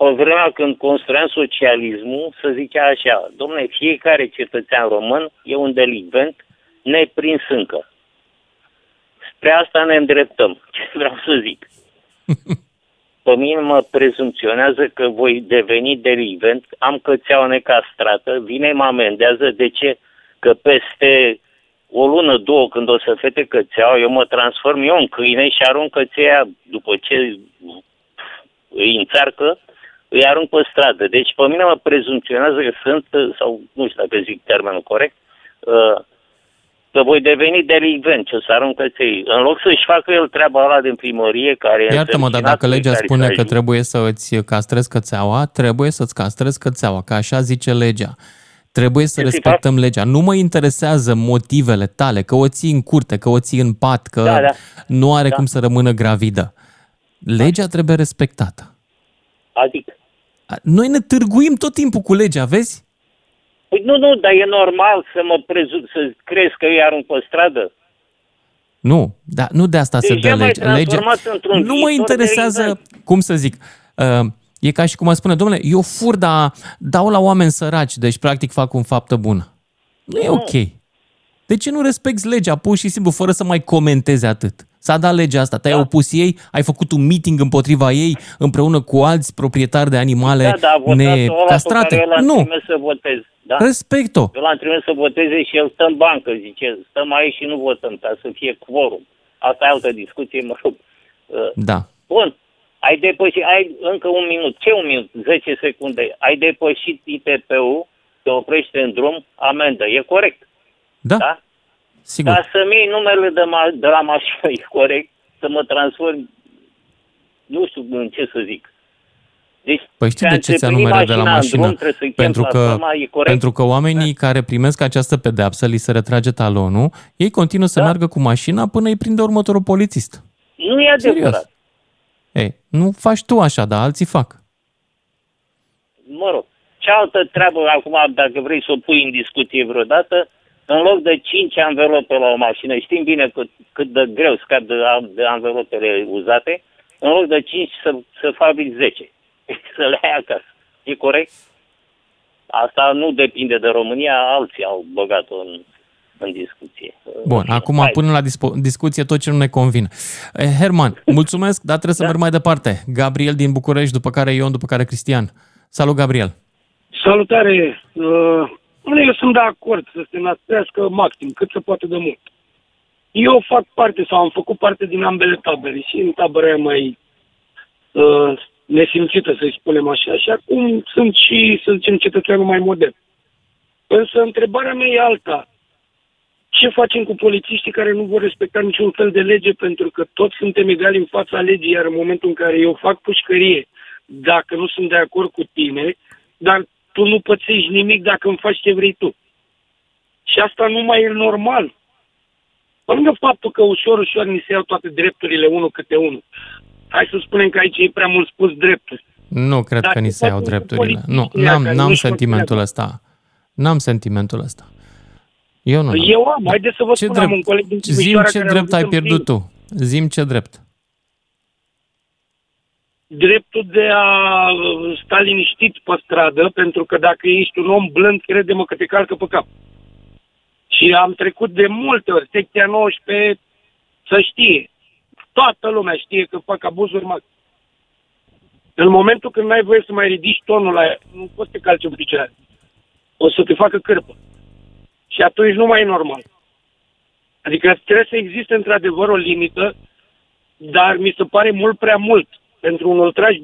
O vremea când construiam socialismul, să zicea așa, domnule, fiecare cetățean român e un delinvent neprins încă. Spre asta ne îndreptăm. Ce vreau să zic? Pe mine mă prezumționează că voi deveni delinvent, am cățeaua necastrată, vine mă amendează. De ce? Că peste o lună, două, când o să fete cățeaua, eu mă transform eu în câine și arunc cățeia după ce îi înțarcă, îi arunc pe stradă. Deci pe mine mă prezumționează că sunt, sau nu știu dacă zic termenul corect, uh, că voi deveni delinvent, ce o să arunc căței. În loc să-și facă el treaba ăla din primărie, care e Iartă-mă, dar dacă însărcinat, legea care spune să că ajute. trebuie să îți castrezi cățeaua, trebuie să-ți castrezi cățeaua, că așa zice legea. Trebuie să Ce să-i respectăm legea. Nu mă interesează motivele tale, că o ții în curte, că o ții în pat, că Da, da. nu are Da. cum să rămână gravidă. Legea trebuie respectată. Adică, Noi ne târguim tot timpul cu legea, vezi? Păi nu, nu, dar e normal să mă prezum, să crezi că îi arunc pe stradă. Nu, da, nu de asta se Deja dă m-ai legea. legea. transformat într-un Nu mă viitor interesează, delinvent. cum să zic, uh, e ca și cum a spune, domnule, eu fur, dar dau la oameni săraci, deci practic fac un faptă bună. Nu e ok. De ce nu respecti legea pur și simplu, fără să mai comentezi atât? S-a dat legea asta, te-ai opus ei, ai făcut un meeting împotriva ei împreună cu alți proprietari de animale Da, da, a votat ăla pe necastrate. care eu l-am Nu, trimis să votez. Da? respect-o. Eu l-am trimis să voteze și el stă în bancă, zice, stăm aici și nu votăm, ca să fie quorum. Asta e altă discuție, mă rog. Uh, Da. Bun, ai depășit, ai încă un minut, ce un minut, 10 secunde, ai depășit ITP-ul, te oprește în drum, amendă, e corect? Da, da? sigur. Ca să-mi iei numele de, ma- de la mașină, e corect, să mă transform, nu știu în ce să zic. Deci, Păi știi ți-a de ce ți-a înțepenit numele de la mașina în mașină? drum, trebuie să-i chem pentru, că, platforma, e corect? pentru că oamenii care primesc această pedeapsă, li se retrage talonul, ei continuă să meargă cu mașina până îi prinde următorul polițist. Nu e adevărat. Serios. Ei, nu faci tu așa, dar alții fac. mă rog, cealaltă treabă acum, dacă vrei să o pui în discuție vreodată, în loc de 5 anvelope la o mașină, știm bine cât, cât de greu scad de, de anvelopele uzate, în loc de 5 să, să fabrici 10, să le ai acasă. E corect? Asta nu depinde de România, alții au băgat-o în, în discuție. Bun, acum Hai. punem la dispo- discuție tot ce nu ne convine. Eh, Herman, mulțumesc, dar trebuie să Da. merg mai departe. Gabriel din București, după care Ion, după care Cristian. Salut, Gabriel. Salutare! Uh, eu sunt de acord să se naspească maxim, cât se poate de mult. Eu fac parte sau am făcut parte din ambele tabere și în tabăra aia mai uh, nesimțită, să-i spunem așa, și acum sunt și, să zicem, cetățeanul mai modern. Însă întrebarea mea e alta. Ce facem cu polițiștii care nu vor respecta niciun fel de lege pentru că toți suntem egali în fața legii, iar în momentul în care eu fac pușcărie, dacă nu sunt de acord cu tine, dar tu nu pățești nimic dacă îmi faci ce vrei tu. Și asta nu mai e normal. Pe lângă faptul că ușor, ușor ni se iau toate drepturile unul câte unul. Hai să spunem că aici e prea mult spus drepturi. Nu cred Dar că ni ce se iau facem cu drepturile. Nu, polițiștii n-am, care n-am nu-și fac sentimentul treaba? ăsta. N-am sentimentul ăsta. Eu nu. Eu am, haideți să vă Ce spun, drept? am un coleg din Zim Timișoara ce care a drept ai avut în pierdut tu. Zim ce drept. Dreptul de a uh, sta liniștit pe stradă, pentru că dacă ești un om blând, crede-mă că te calcă pe cap. Și am trecut de multe ori, secția 19, să știe. Toată lumea știe că fac abuzuri mari. În momentul când n-ai voie să mai ridici tonul la ea, nu poți să te calci în picioare. O să te facă cârpă. Și atunci nu mai e normal. Adică trebuie să existe într-adevăr o limită, dar mi se pare mult prea mult pentru un ultraj 2-7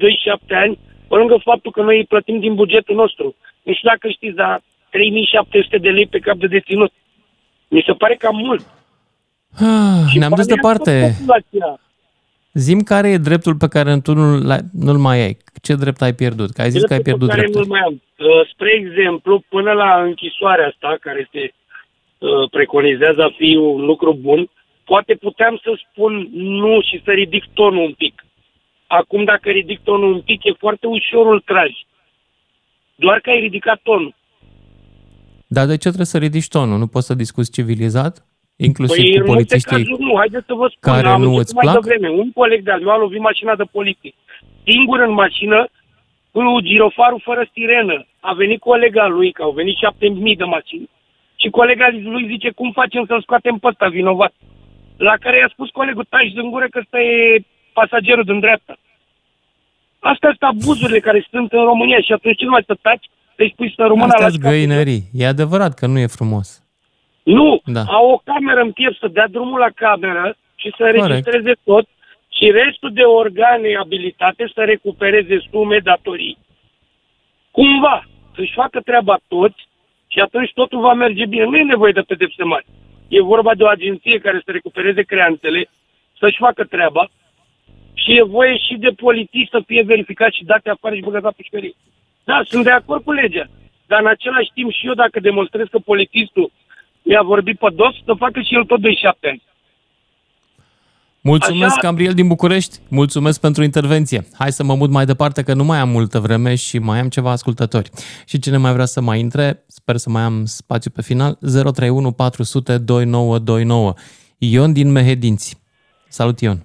ani, pe lângă faptul că noi îi plătim din bugetul nostru. Nu știu dacă știți, dar 3700 de lei pe cap de deținut. Mi se pare cam mult. Ah, Ne-am dus banii departe. au tot populația. Zim care e dreptul pe care tu nu-l, ai- nu-l mai ai. Ce drept ai pierdut? Că ai zis că ai Dreptul pierdut pe care dreptul. nu-l mai am. Uh, Spre exemplu, până la închisoarea asta, care se uh, preconizează a fi un lucru bun, poate puteam să spun nu și să ridic tonul un pic. Acum, dacă ridic tonul un pic, e foarte ușor ultraj. Doar că ai ridicat tonul. Dar de ce trebuie să ridici tonul? Nu poți să discuți civilizat? Inclusiv Păi, cu în multe polițiștii cazuri nu. Haideți să vă spun. care am nu început îți mai plac? devreme. Un coleg de-al meu a lovit mașina de poliție. Singur în mașină, cu girofarul fără sirenă. A venit colega lui, că au venit șapte mii de mașini. Și colega lui zice, cum facem să-l scoatem pe ăsta vinovat? La care i-a spus colegul, taci din gură că ăsta e pasagerul din dreapta. Astea sunt abuzurile care sunt în România și atunci ce nu mai să taci? Deci pui să rămână la Astea găinării. E adevărat că nu e frumos. nu, Da. au o cameră în piept să dea drumul la cameră și să Corect. registreze tot și restul de organe abilitate să recupereze sume, datorii. Cumva, să-și facă treaba toți și atunci totul va merge bine. Nu e nevoie de pedepse mari. E vorba de o agenție care să recupereze creanțele, să-și facă treaba și e voie și de polițiști să fie verificat și date afară și băgat la pușcărie. Da, sunt de acord cu legea. Dar în același timp și eu dacă demonstrez că polițistul mi-a vorbit pe dos, să facă și el tot 27 ani. Mulțumesc, Așa- Gabriel din București. Mulțumesc pentru intervenție. Hai să mă mut mai departe, că nu mai am multă vreme și mai am ceva ascultători. Și cine mai vrea să mai intre, sper să mai am spațiu pe final, 031 400 2929. Ion din Mehedinți. Salut, Ion.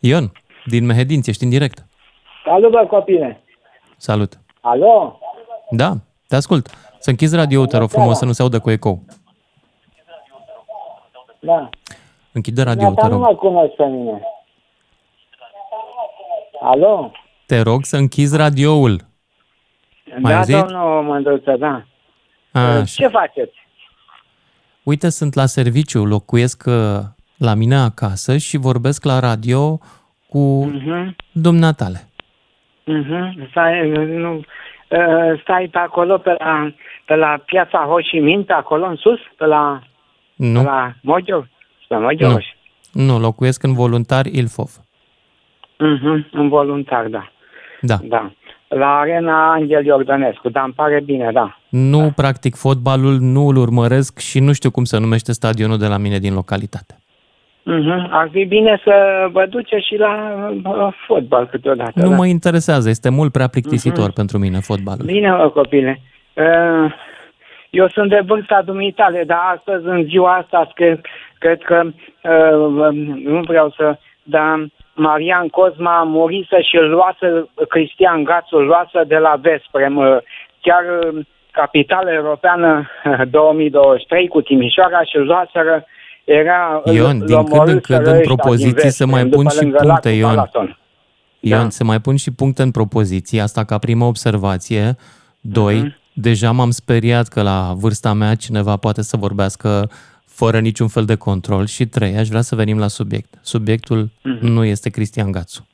Ion, din Mehedinți, ești în direct. Salut, bă, copine. Salut. Alo? Da, te ascult. Să închizi radio te rog frumos, să nu se audă cu ecou. Da. Închide radio Neata te nu rog. mă cunoști pe mine. Alo? Te rog să închizi radioul. Mai da, auzit? domnul Mândruță, da. Așa. Ce faceți? uite, sunt la serviciu, locuiesc uh, la mine acasă și vorbesc la radio cu Mhm. dumneatale. Mhm. Stai, nu, uh, stai pe acolo, pe la, pe la piața Ho Chi Minh, pe acolo în sus, pe la, Nu, pe la Mojo, pe Mojo. nu, nu, locuiesc în voluntar Ilfov. Mhm, în voluntar, da. Da. Da. La arena Angel Iordănescu, dar îmi pare bine, da. Nu practic fotbalul, nu îl urmăresc și nu știu cum se numește stadionul de la mine din localitate. Mhm. Ar fi bine să vă duceți și la uh, fotbal câteodată. Nu da. mă interesează, este mult prea plictisitor pentru mine fotbalul. Bine, mă, copile. Uh, Eu sunt de vârsta dumitale, dar astăzi, în ziua asta, cred, cred că, uh, nu vreau să, dar Marian Cosma murise și îl luase, Cristian Gațu îl luase de la Vesprem, uh, chiar uh, capitala europeană uh, 2023 cu Timișoara și îl luaseră, era... îl- Ion, îl din când în omorâseră când în ăștia propoziții din se mai Vesprem, pun după și lângă puncte, lacul Ion. Balaton. Ion, Da. se mai pun și puncte în propoziții, asta ca primă observație. Doi, Mhm. deja m-am speriat că la vârsta mea cineva poate să vorbească fără niciun fel de control. Și trei, aș vrea să venim la subiect. Subiectul Mhm. nu este Cristian Gațu.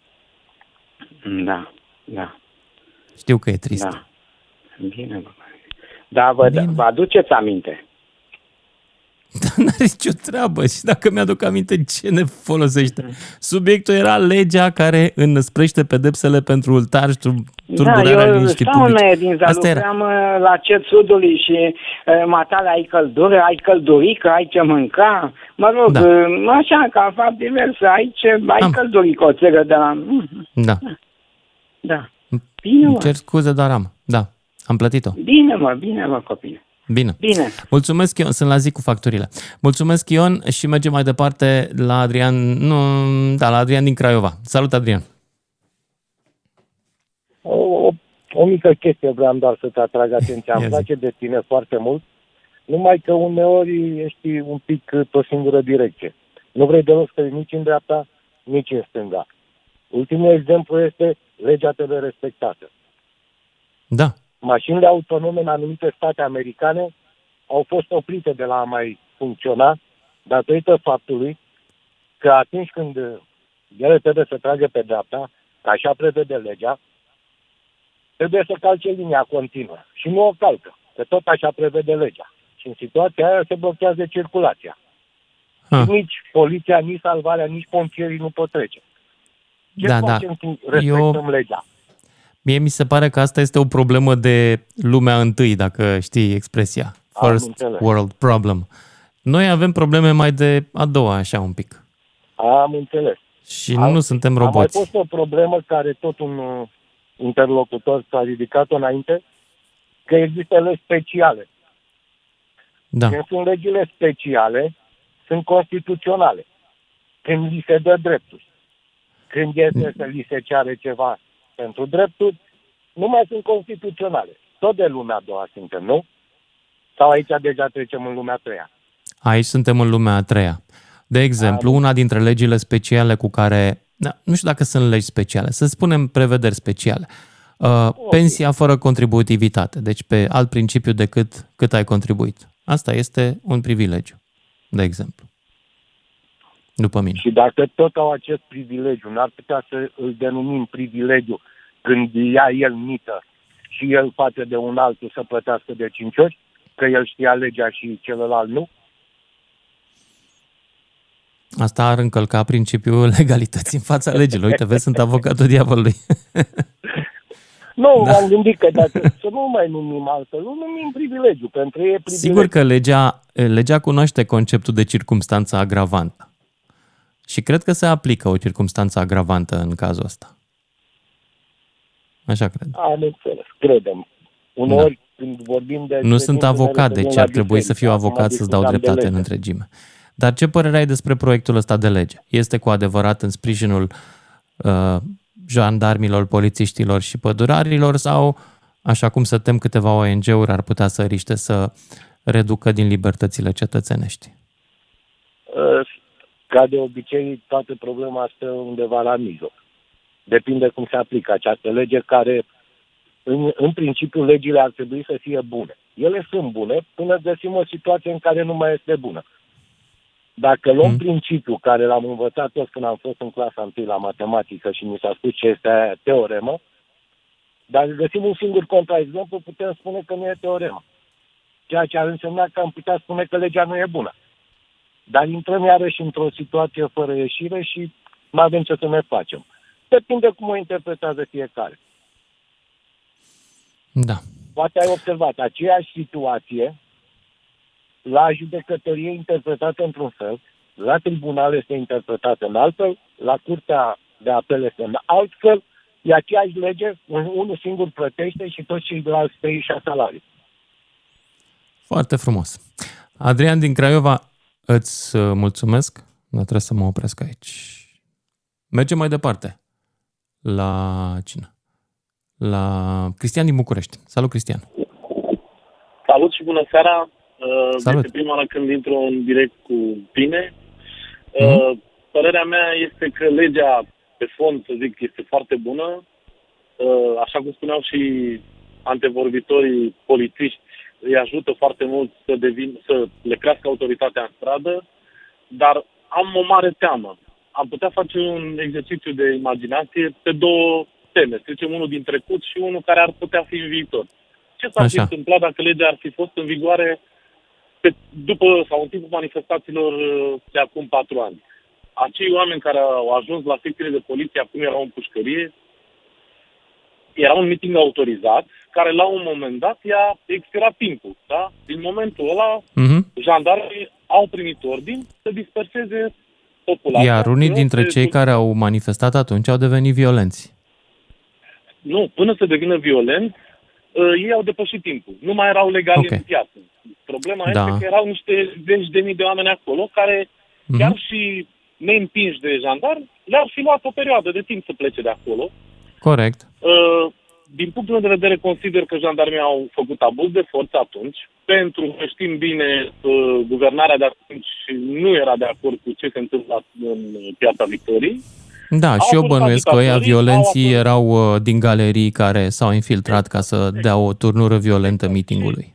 Da, da. Știu că e trist. Da. Bine, bă. Da, vă, vă aduceți aminte. N-are nicio treabă și dacă mi-aduc aminte ce ne folosește. Subiectul era legea care înăsprește pedepsele pentru ultar și tur- turburarea da, eu liniștii stau publice. în din Asta era. lucram uh, la cet sudului și uh, matale ai căldură, ai căldurică, ai ce mânca. Mă rog, Da. uh, așa, ca fapt divers, ai, ce, ai Am. căldurică, o țără de la... Mhm, Da. Da. Bine, Îmi mă. cer scuze, dar am. Da, am plătit-o. Bine, mă, bine, mă, copil. Bine. Bine. Mulțumesc, Ion. Sunt la zi cu facturile. Mulțumesc, Ion, și mergem mai departe la Adrian, nu, da, la Adrian din Craiova. Salut, Adrian. O, o, o mică chestie vreau doar să te atrag atenția. Îmi Ia zi. place de tine foarte mult, numai că uneori ești un pic pe o singură direcție. Nu vrei deloc să nici în dreapta, nici în stânga. Ultimul exemplu este legea trebuie respectată. Da. Mașinile autonome în anumite state americane au fost oprite de la a mai funcționa datorită faptului că atunci când ele trebuie să tragă pe dreapta, că așa prevede legea, trebuie să calce linia continuă. Și nu o calcă, că tot așa prevede legea. Și în situația aia se blochează circulația. Ha. Și nici poliția, nici salvarea, nici pompierii nu pot trece. Ce Da, da. facem când respectăm legea? Mie mi se pare că asta este o problemă de lumea întâi, dacă știi expresia. Am First înțeles. world problem. Noi avem probleme mai de a doua, așa un pic. Am înțeles. Și nu suntem roboți. A mai fost o problemă care tot un uh, interlocutor s-a ridicat înainte, că există legi speciale. Da. Când sunt legile speciale, sunt constituționale. Când li se dă drepturi. Când este să li se ceare ceva pentru drepturi, nu mai sunt constituționale. Tot de lumea a doua suntem, nu? Sau aici deja trecem în lumea a treia? Aici suntem în lumea a treia. De exemplu, una dintre legile speciale cu care, da, nu știu dacă sunt legi speciale, să spunem prevederi speciale. Uh, pensia fără contributivitate, deci pe alt principiu decât cât ai contribuit. Asta este un privilegiu, de exemplu. După mine. Și dacă tot au acest privilegiu, n-ar putea să îl denumim privilegiu când ia el mită și el face de un altul să plătească de cinci ori, că el știa legea și celălalt nu? Asta ar încălca principiul legalității în fața legilor. Uite, vezi, sunt avocatul diavolului. Nu, Da. m-am gândit că dacă să nu mai numim altfel, nu numim privilegiu, pentru ei e privilegiu. Sigur că legea, legea cunoaște conceptul de circumstanță agravantă. Și cred că se aplică o circumstanță agravantă în cazul ăsta. Așa cred. Am înțeles, credem. Uneori, când vorbim de... Da. Nu sunt credințe, avocat, ne referim deci la ar trebui să diferite. fiu Acum avocat să-ți dau discutam de dreptate în lege. întregime. Dar ce părere ai despre proiectul ăsta de lege? Este cu adevărat în sprijinul uh, jandarmilor, polițiștilor și pădurarilor sau, așa cum să tem câteva ONG-uri, ar putea să riște să reducă din libertățile cetățenești? Uh, Ca de obicei, toată problema stă undeva la mijloc. Depinde cum se aplică această lege, care, în, în principiu, legile ar trebui să fie bune. Ele sunt bune până găsim o situație în care nu mai este bună. Dacă luăm mm. principiul care l-am învățat toți când am fost în clasa 1 la matematică și mi s-a spus ce este teoremă, dacă găsim un singur contraexemplu, putem spune că nu e teoremă. Ceea ce ar însemna că am putea spune că legea nu e bună. Dar intrăm iarăși într-o situație fără ieșire și nu avem ce să ne facem. Depinde cum o interpretează fiecare. Da. Poate ai observat aceeași situație la judecătorie interpretată într-un fel, la tribunal este interpretată în altfel, la curtea de apel este în altfel, e aceeași lege, unul singur plătește și toți ceilalți trei și salarii. Foarte frumos. Adrian din Craiova, îți uh, mulțumesc, dar trebuie să mă opresc aici. Mergem mai departe. La cine? La Cristian din București. Salut, Cristian! Salut și bună seara! Uh, Salut. Este prima oară când intru în direct cu tine. Mm-hmm. Părerea mea este că legea pe fond, să zic, este foarte bună. Uh, așa cum spuneau și antevorbitorii polițiști, îi ajută foarte mult să, devin, să le crească autoritatea în stradă, dar am o mare teamă. Am putea face un exercițiu de imaginație pe două teme, să zicem unul din trecut și unul care ar putea fi în viitor. Ce s-ar fi întâmplat dacă legea ar fi fost în vigoare pe, după sau în timpul manifestațiilor uh, de acum patru ani? Acei oameni care au ajuns la secțiile de poliție acum erau în pușcărie, era un meeting autorizat, care la un moment dat i-a expirat timpul. Da? Din momentul ăla, Mhm. jandarmii au primit ordin să disperseze populația. Iar unii Nu dintre se- cei care au manifestat atunci au devenit violenți. Nu, până să devină violent, uh, ei au depășit timpul. Nu mai erau legali Ok. în piață. Problema Da. este că erau niște zeci de mii de oameni acolo care, Mhm. chiar și neîmpinși de jandarmi, le-ar fi luat o perioadă de timp să plece de acolo. Corect. Uh, din punctul meu de vedere, consider că jandarmii au făcut abuz de forță atunci, pentru că știm bine, uh, guvernarea de atunci nu era de acord cu ce se întâmplă în Piața Victoriei. Da, Au și eu fost bănuiesc că ăia agitatorii, violenții au erau uh, din galerii care s-au infiltrat ca să dea o turnură violentă meetingului.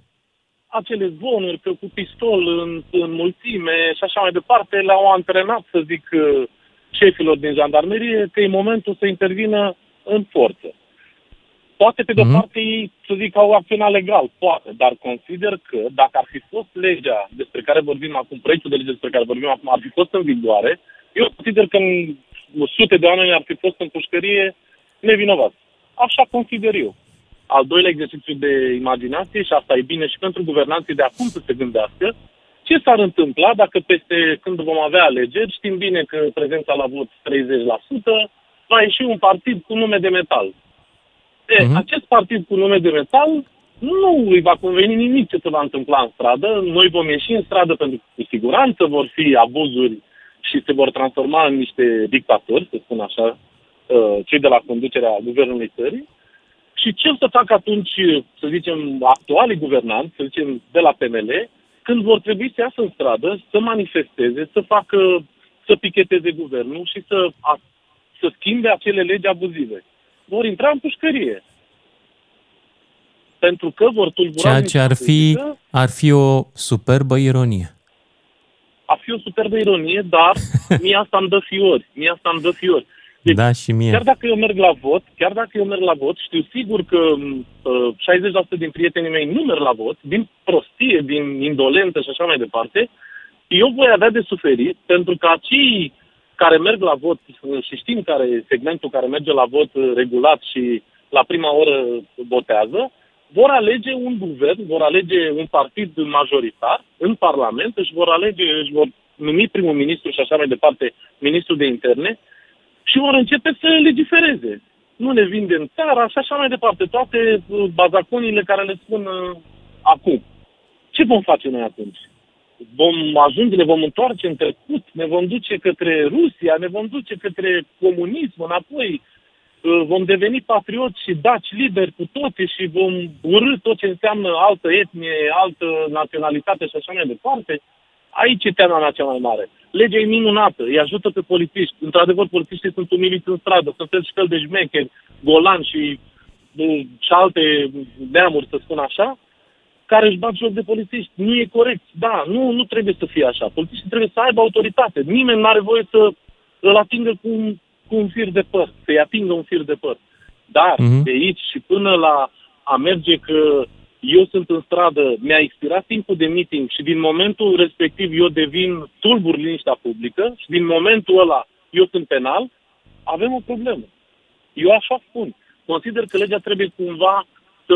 acele zvonuri că cu pistol în, în mulțime și așa mai departe le-au antrenat, să zic, uh, șefilor din jandarmerie că e momentul să intervină în forță. Poate, pe de-o Mhm. parte, ei, să zic, au acționat legal, poate, dar consider că dacă ar fi fost legea despre care vorbim acum, proiectul de lege despre care vorbim acum, ar fi fost în vigoare, eu consider că în sute de oameni ar fi fost în pușcărie nevinovați. Așa consider eu. Al doilea exercițiu de imaginație, și asta e bine și pentru guvernanții de acum să se gândească, ce s-ar întâmpla dacă peste când vom avea alegeri, știm bine că prezența la vot 30%, va ieși un partid cu nume de metal. E, Mhm. acest partid cu nume de metal nu îi va conveni nimic ce se va întâmpla în stradă. Noi vom ieși în stradă pentru că cu siguranță vor fi abuzuri și se vor transforma în niște dictatori, să spun așa, uh, cei de la conducerea guvernului țării. Și ce o să facă atunci, să zicem, actualii guvernanți, să zicem, de la PNL, când vor trebui să iasă în stradă, să manifesteze, să facă, să picheteze guvernul și să, a, să schimbe acele legi abuzive. Vor intra în pușcărie. Pentru că vor tulbura Ceea ce ar fi, ar fi o superbă ironie. a fi o superbă ironie, dar mie asta îmi dă fiori. Mie asta îmi dă fiori. Deci, Da, și mie. Chiar dacă eu merg la vot, chiar dacă eu merg la vot, știu sigur că uh, 60% din prietenii mei nu merg la vot, din prostie, din indolență și așa mai departe, eu voi avea de suferit pentru că acei care merg la vot uh, și știm care e segmentul care merge la vot uh, regulat și la prima oră votează, vor alege un guvern, vor alege un partid majoritar în Parlament, își vor alege, își vor numi primul ministru și așa mai departe, ministrul de interne, și vor începe să legifereze. Nu ne vindem țara și așa mai departe. Toate uh, bazaconile care le spun uh, acum. Ce vom face noi atunci? Vom ajunge, ne vom întoarce în trecut, ne vom duce către Rusia, ne vom duce către comunism înapoi, uh, vom deveni patrioți și daci liberi cu toții și vom urâ tot ce înseamnă altă etnie, altă naționalitate și așa mai departe. Aici e teama mea cea mai mare. Legea e minunată, îi ajută pe polițiști. Într-adevăr, polițiștii sunt umiliți în stradă, sunt fel și fel de șmecheri, golan și, și alte neamuri, să spun așa, care își bat joc de polițiști. Nu e corect. Da, nu, nu trebuie să fie așa. Polițiștii trebuie să aibă autoritate. Nimeni nu are voie să îl atingă cu un, cu un fir de păr, să-i atingă un fir de păr. Dar Mhm. de aici și până la a merge că eu sunt în stradă, mi-a expirat timpul de meeting și din momentul respectiv eu devin tulbur liniștea publică și din momentul ăla eu sunt penal, avem o problemă. Eu așa spun. Consider că legea trebuie cumva să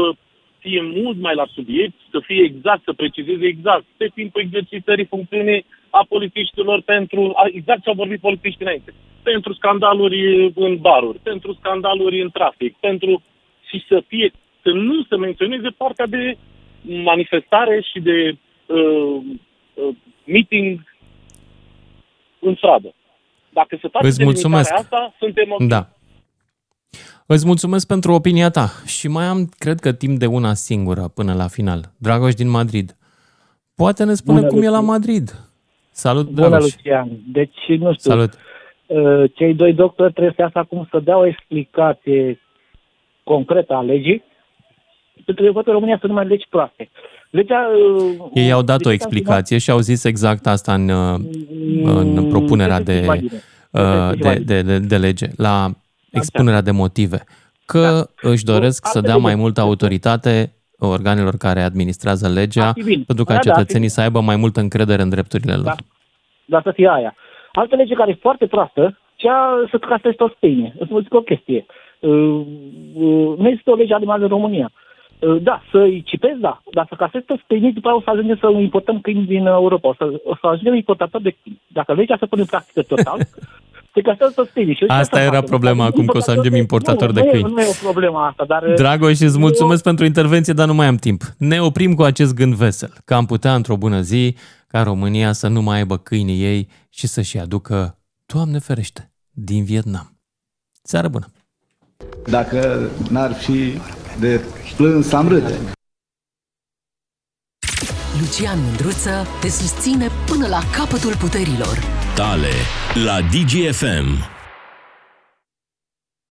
fie mult mai la subiect, să fie exact, să precizeze exact pe timpul exercitării funcțiunii a polițiștilor pentru, a- exact ce au vorbit polițiștii înainte, pentru scandaluri în baruri, pentru scandaluri în trafic, pentru și să fie, să nu se menționeze partea de manifestare și de uh, uh, meeting în stradă. Dacă se face Îți mulțumesc. delimitarea asta, suntem ok. Da. Îți mulțumesc pentru opinia ta și mai am, cred că, timp de una singură până la final. Dragoș din Madrid. Poate ne spune Bună, cum e la Lucian. Madrid. Salut, Bună, Dragoș. Lucian. Deci, nu știu, Salut. uh, cei doi doctori trebuie să iasă acum să dea o explicație concretă a legii, pentru că poate România să nu mai legi proaste. Legea... uh, Ei au dat o deci, explicație și au zis exact asta în, uh, în propunerea de, imagine. uh, de, de, de, de lege, la expunerea de motive, că își doresc să Alte dea legi. mai multă autoritate organelor care administrează legea, fi bine. pentru ca Da, da, cetățenii fi să aibă mai multă încredere în drepturile lor. Da. Dar să fie aia. Altă lege care e foarte proastă, cea să casezi toți pâine. Îți vă zic o chestie. Uh, uh, Nu există o lege animală în România. Uh, Da, să-i cipezi, da, dar să casezi toți pâinii, după aia o să ajungem să importăm câini din Europa. O să, o să ajungem importatori de câini. Dacă legea se pune în practică total, se casează toți pâinii. Și uite Asta ce să era facem. problema acum, că o să ajungem importatori de nu, câini. Nu, nu e o problemă asta, dar... uh, Dragoș, îți mulțumesc pentru intervenție, dar nu mai am timp. Ne oprim cu acest gând vesel, că am putea într-o bună zi ca România să nu mai aibă câinii ei și să-și aducă, Doamne ferește, din Vietnam. Seară bună! Dacă n-ar fi de plâns, am râde. Lucian Mândruță te susține până la capătul puterilor. Tale la DGFM.